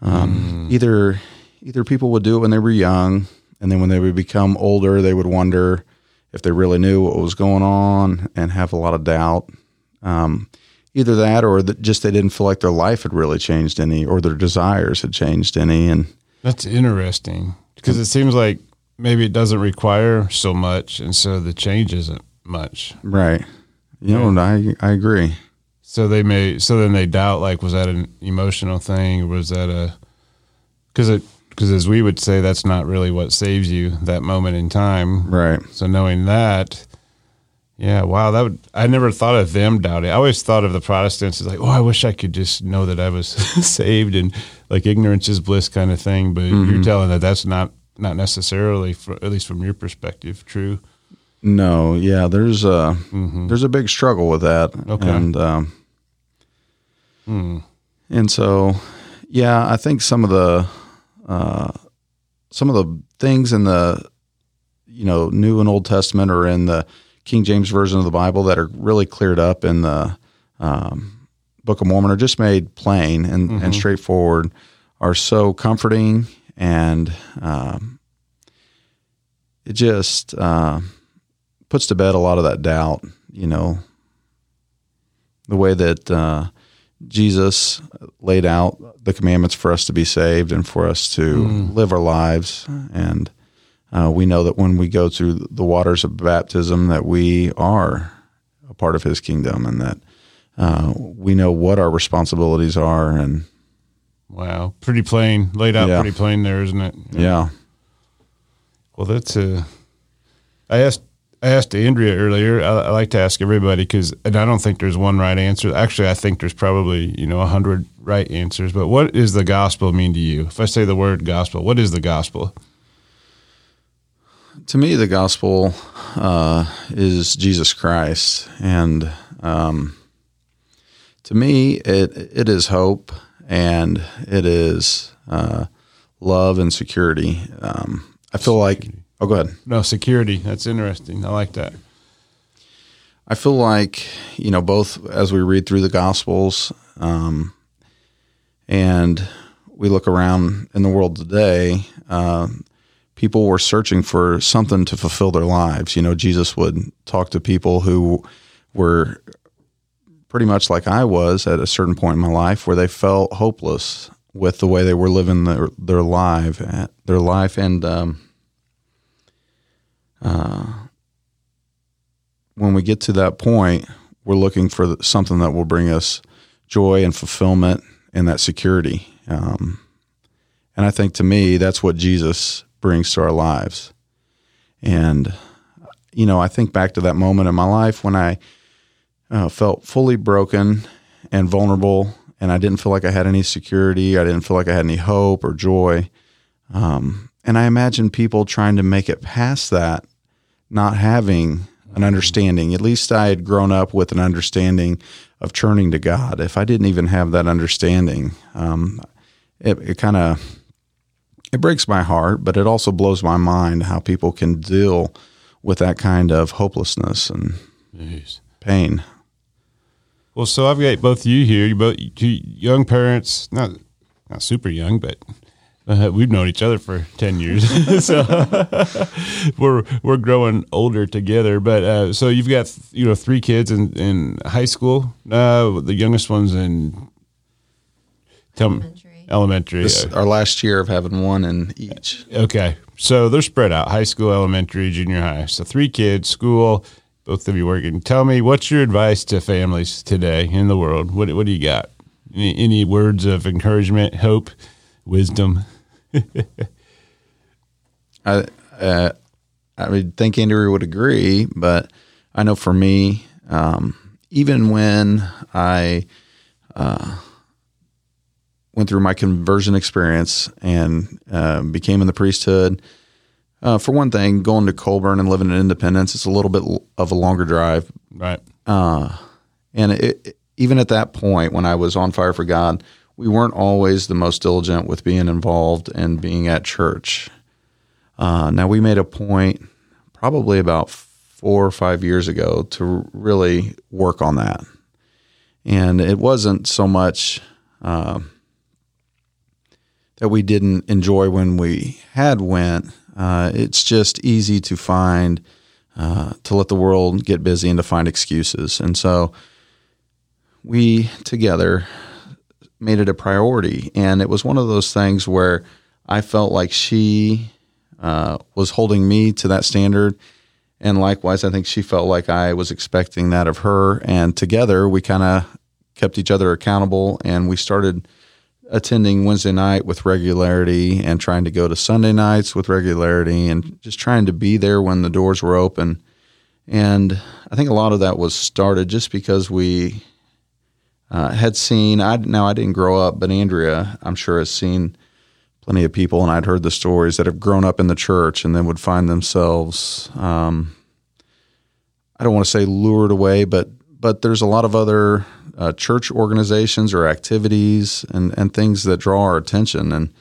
um, either either people would do it when they were young, and then when they would become older, they would wonder if they really knew what was going on and have a lot of doubt, um, either that or that just they didn't feel like their life had really changed any or their desires had changed any. And That's interesting because it seems like maybe it doesn't require so much, and so the change isn't much. right, you know, I I agree. So they may, so then they doubt like, was that an emotional thing, or was that a? Because it, because as we would say, that's not really what saves you that moment in time. Right. So knowing that, yeah, wow, that would I never thought of them doubting. I always thought of the Protestants as like, oh, I wish I could just know that I was saved and like ignorance is bliss kind of thing. But mm-hmm. you're telling that that's not not necessarily, for, at least from your perspective, true. No, yeah, there's a there's a big struggle with that, Okay. and um, and so yeah, I think some of the uh, some of the things in the you know New and Old Testament or in the King James version of the Bible that are really cleared up in the um, Book of Mormon are just made plain and, and straightforward, are so comforting and um, it just. Uh, puts to bed a lot of that doubt, you know, the way that uh, Jesus laid out the commandments for us to be saved and for us to live our lives. And uh, we know that when we go through the waters of baptism, that we are a part of his kingdom and that uh, we know what our responsibilities are. And Wow, pretty plain, laid out Yeah. pretty plain there, isn't it? yeah, Well, that's uh I asked asked Andrea earlier. I, I like to ask everybody because, and I don't think there's one right answer. Actually, I think there's probably you know a hundred right answers. But what does the gospel mean to you? If I say the word gospel, what is the gospel? to me, the gospel uh, is Jesus Christ, and um, to me, it it is hope and it is uh, love and security. Um, I feel like. Oh, go ahead. No security. That's interesting. I like that. I feel like you know both as we read through the Gospels, um, and we look around in the world today. Um, people were searching for something to fulfill their lives. You know, Jesus would talk to people who were pretty much like I was at a certain point in my life, where they felt hopeless with the way they were living their their life, their life, and um, when we get to that point, we're looking for something that will bring us joy and fulfillment and that security. Um, and I think to me, that's what Jesus brings to our lives. And, you know, I think back to that moment in my life when I uh, felt fully broken and vulnerable, and I didn't feel like I had any security. I didn't feel like I had any hope or joy. Um, and I imagine people trying to make it past that not having an understanding. At least I had grown up with an understanding of turning to God. If I didn't even have that understanding, um, it, it kind of it breaks my heart, but it also blows my mind how people can deal with that kind of hopelessness and pain. Well, so I've got both of you here. You both two young parents, not not super young, but uh, we've known each other for ten years, so we're we're growing older together. But uh, so you've got you know three kids in in high school. Uh, the youngest one's in tell me Elementary. elementary. This is our last year of having one in each. Okay. So they're spread out high school, elementary, junior high. So three kids, school, both of you working. Tell me, what's your advice to families today in the world? What, what do you got? Any, any words of encouragement, hope, wisdom? I uh, I would think Andrea would agree, but I know for me, um, even when I uh, went through my conversion experience and uh, became in the priesthood, uh, for one thing, going to Colburn and living in Independence, it's a little bit of a longer drive, Right. and it, it- even at that point, when I was on fire for God, we weren't always the most diligent with being involved and being at church. Uh, now, we made a point probably about four or five years ago to really work on that. And it wasn't so much uh, that we didn't enjoy when we had went. Uh, it's just easy to find uh, to let the world get busy and to find excuses. And so we together made it a priority. And it was one of those things where I felt like she uh, was holding me to that standard. And likewise, I think she felt like I was expecting that of her. And together, we kind of kept each other accountable and we started attending Wednesday night with regularity and trying to go to Sunday nights with regularity and just trying to be there when the doors were open. And I think a lot of that was started just because we uh, had seen. I now I didn't grow up, but Andrea, I'm sure, has seen plenty of people, and I'd heard the stories that have grown up in the church and then would find themselves. Um, I don't want to say lured away, but but there's a lot of other uh, church organizations or activities and, and things that draw our attention. And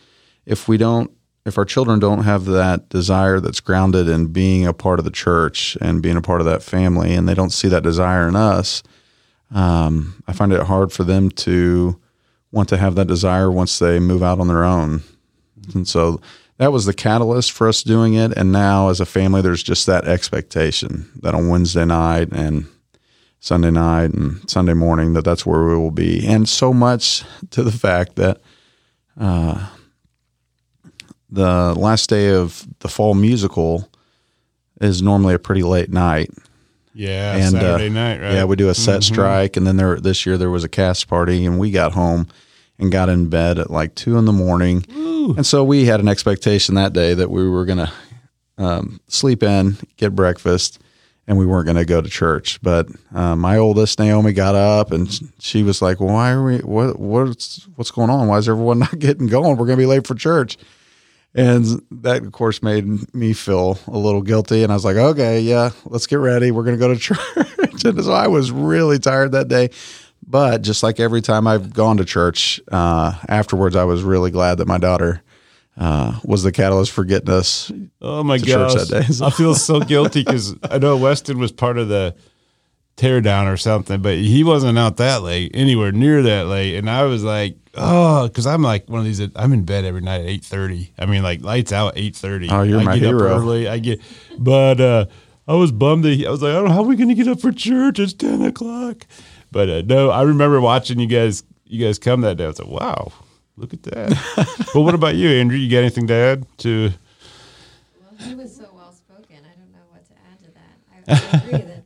if we don't, if our children don't have that desire that's grounded in being a part of the church and being a part of that family, and they don't see that desire in us, um, I find it hard for them to want to have that desire once they move out on their own. And so that was the catalyst for us doing it. And now, as a family, there's just that expectation that on Wednesday night and Sunday night and Sunday morning that that's where we will be. And so much to the fact that uh, the last day of the fall musical is normally a pretty late night. Yeah, and, Saturday uh, night, right? Yeah, we do a set mm-hmm. strike, and then there this year there was a cast party, and we got home and got in bed at like two in the morning, Ooh. and so we had an expectation that day that we were going to um, sleep in, get breakfast, and we weren't going to go to church. But uh, my oldest Naomi got up and she was like, "Why are we? What what's what's going on? Why is everyone not getting going? We're going to be late for church." And that, of course, made me feel a little guilty. And I was like, "Okay, yeah, let's get ready. We're going to go to church." and so I was really tired that day. But just like every time I've gone to church uh, afterwards, I was really glad that my daughter uh, was the catalyst for getting us. Oh my gosh, I feel so guilty because I know Weston was part of the teardown or something, but he wasn't out that late, anywhere near that late, and I was like, oh, because I'm like one of these. I'm in bed every night at eight thirty. I mean, like lights out eight thirty. Oh, you're I my get hero. Up early. I get, but uh, I was bummed. That he, I was like, I don't know how are we going to get up for church. It's ten o'clock. But uh, no, I remember watching you guys. You guys come that day. I was like, wow, Look at that. but what about you, Andrew? You got anything to add to? Well, he was so well spoken. I don't know what to add to that. I, I agree that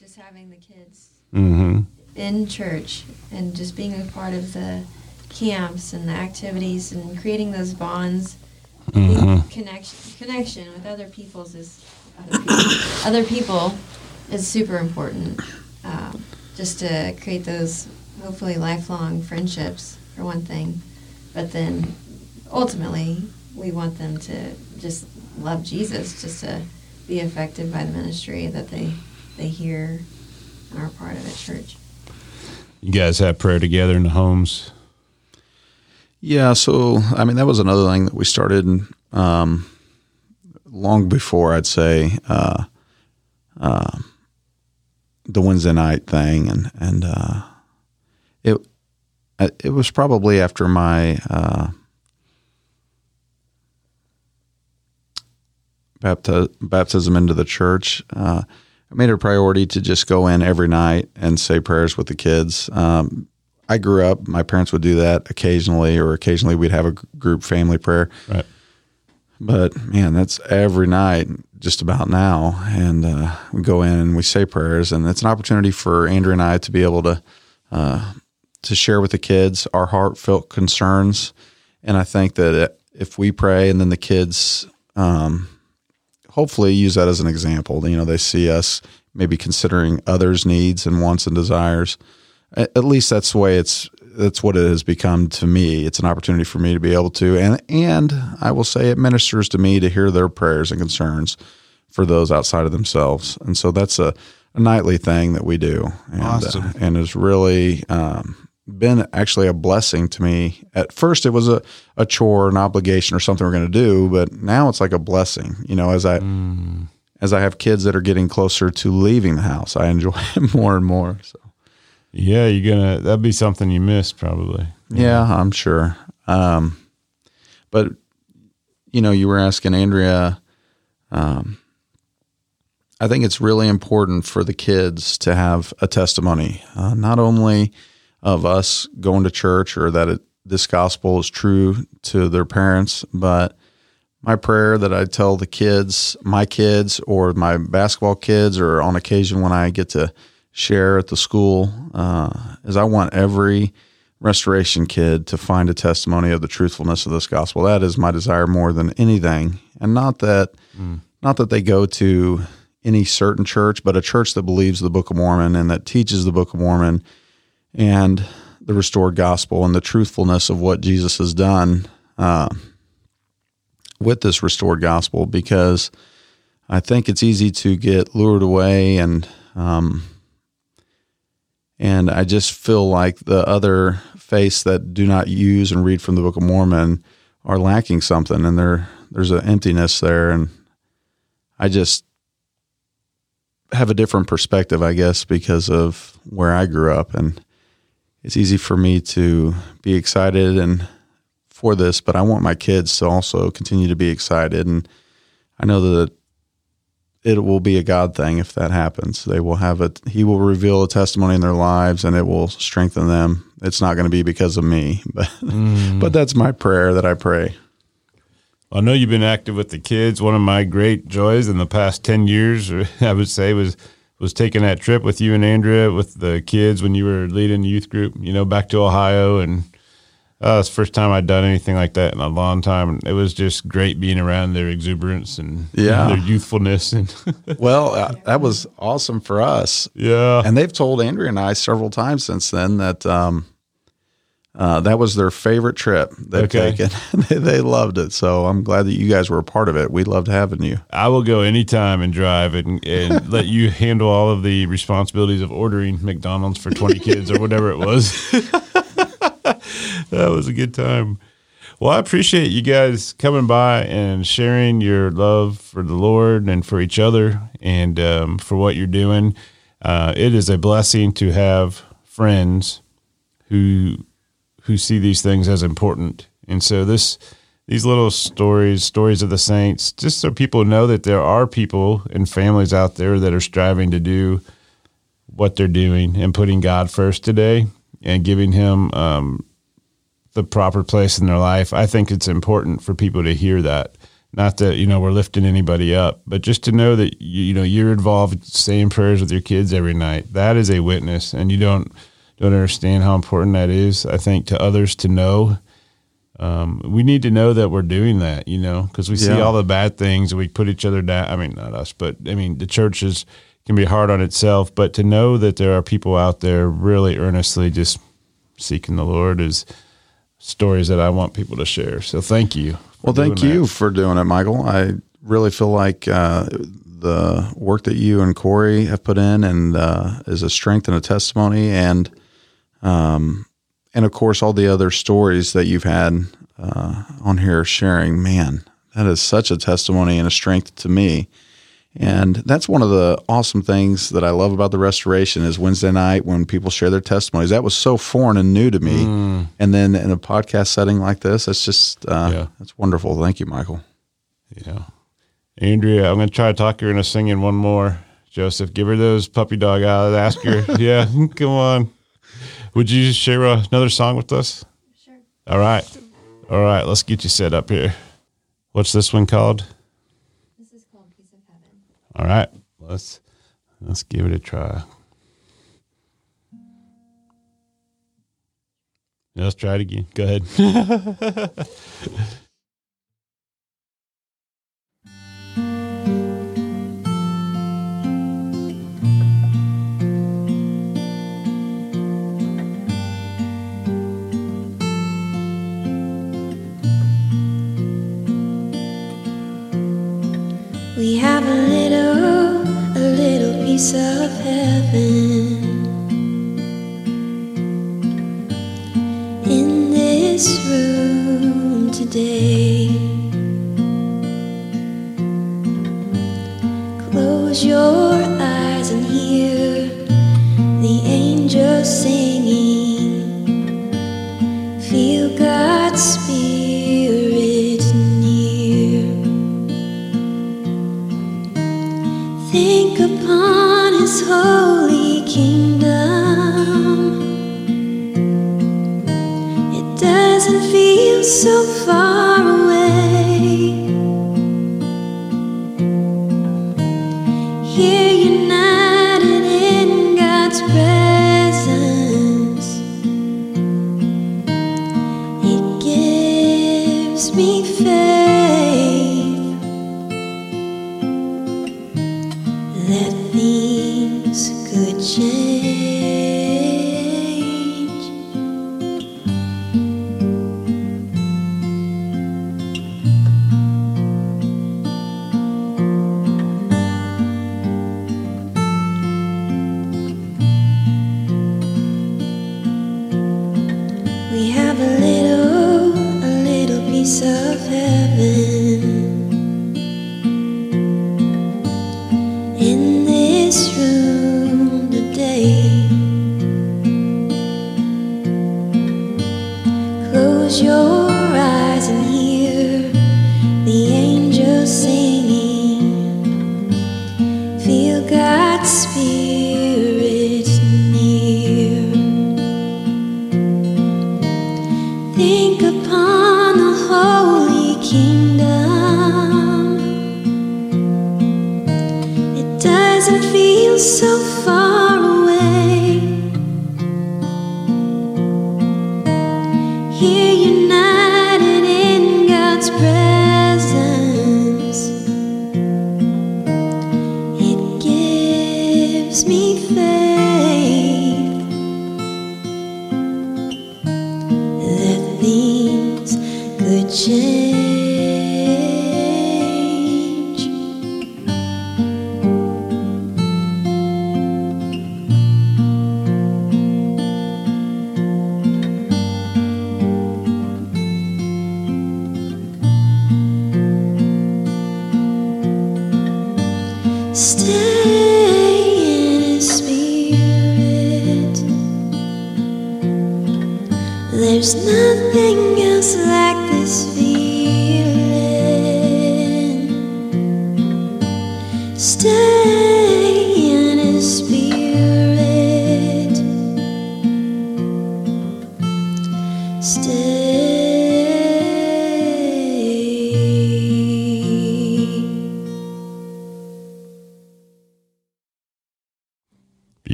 just having the kids mm-hmm. in church and just being a part of the camps and the activities and creating those bonds, mm-hmm. connection, connection with other people's is other people, other people is super important. Um, just to create those hopefully lifelong friendships for one thing. But then ultimately, we want them to just love Jesus, just to be affected by the ministry that they they hear and are part of at church. You guys have prayer together in the homes. Yeah, so I mean that was another thing that we started um, long before I'd say uh, uh, the Wednesday night thing, and and uh, it it was probably after my uh, bapti- baptism into the church. Uh, I made it a priority to just go in every night and say prayers with the kids. Um, I grew up; my parents would do that occasionally, or occasionally we'd have a group family prayer. Right. But man, that's every night, just about now, and uh, we go in and we say prayers, and it's an opportunity for Andrew and I to be able to uh, to share with the kids our heartfelt concerns. And I think that if we pray and then the kids um, hopefully use that as an example, you know, they see us maybe considering others' needs and wants and desires. At least that's the way it's that's what it has become to me. It's an opportunity for me to be able to and and I will say it ministers to me to hear their prayers and concerns for those outside of themselves. And so that's a, a nightly thing that we do. And, uh, awesome. Uh, and is really um, been actually a blessing to me. At first, it was a, a chore, an obligation, or something we're going to do, but now it's like a blessing. You know, as I mm. as I have kids that are getting closer to leaving the house, I enjoy it more and more. So, yeah, you're gonna that'd be something you missed probably. Yeah, yeah I'm sure. Um, but you know, you were asking Andrea um, I think it's really important for the kids to have a testimony, uh, not only of us going to church or that it, this gospel is true to their parents, but my prayer that I tell the kids, my kids, or my basketball kids, or on occasion when I get to share at the school, uh, is I want every restoration kid to find a testimony of the truthfulness of this gospel. That is my desire more than anything, and not that, mm. not that they go to any certain church, but a church that believes the Book of Mormon and that teaches the Book of Mormon and the restored gospel and the truthfulness of what Jesus has done uh, with this restored gospel. Because I think it's easy to get lured away and um, and I just feel like the other faiths that do not use and read from the Book of Mormon are lacking something, and there there's an emptiness there, and I just have a different perspective, I guess, because of where I grew up, and it's easy for me to be excited and for this, but I want my kids to also continue to be excited, and I know that it will be a God thing if that happens. They will have it. He will reveal a testimony in their lives, and it will strengthen them. It's not going to be because of me, but mm. but that's my prayer that I pray. I know you've been active with the kids. One of my great joys in the past ten years, I would say, was was taking that trip with you and Andrea with the kids when you were leading the youth group. You know, back to Ohio, and uh, it's the first time I'd done anything like that in a long time. And it was just great being around their exuberance and yeah. their youthfulness. And well, uh, that was awesome for us. Yeah, and they've told Andrea and I several times since then that. Um, uh, that was their favorite trip they've okay. taken. they, they, loved it. So I'm glad that you guys were a part of it. We loved having you. I will go anytime and drive and, and let you handle all of the responsibilities of ordering McDonald's for 20 kids or whatever it was. that was a good time. Well, I appreciate you guys coming by and sharing your love for the Lord and for each other and um, for what you're doing. Uh, it is a blessing to have friends who who see these things as important. And so this these little stories, stories of the saints, just so people know that there are people and families out there that are striving to do what they're doing and putting God first today and giving Him um, the proper place in their life. I think it's important for people to hear that. Not that you know we're lifting anybody up, but just to know that you, you know you're involved saying prayers with your kids every night. That is a witness, and you don't don't understand how important that is. I think to others to know. Um, we need to know that we're doing that, you know, because we see yeah. all the bad things and we put each other down. I mean, not us, but I mean, the church is, can be hard on itself. But to know that there are people out there really earnestly just seeking the Lord is stories that I want people to share. So thank you. Well, thank you that. for doing it, Michael. I really feel like uh, the work that you and Corey have put in and uh, is a strength and a testimony. And um, and of course, all the other stories that you've had uh, on here sharing, man, that is such a testimony and a strength to me. And that's one of the awesome things that I love about the restoration is Wednesday night when people share their testimonies. That was so foreign and new to me. Mm. And then in a podcast setting like this, it's just uh, yeah. that's wonderful. Thank you, Michael. Yeah, Andrea, I'm going to try to talk her into singing one more. Joseph, give her those puppy dog eyes. Ask her. yeah, come on. Would you share another song with us? Sure. All right. All right. Let's get you set up here. What's this one called? This is called Piece of Heaven. All right. Let's let's give it a try. let's try it again. Go ahead. of heaven in this room today. Close your holy kingdom. It doesn't feel so far away.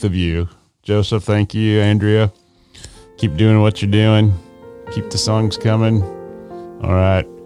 both of you. Joseph, thank you. Andrea, keep doing what you're doing. Keep the songs coming. All right.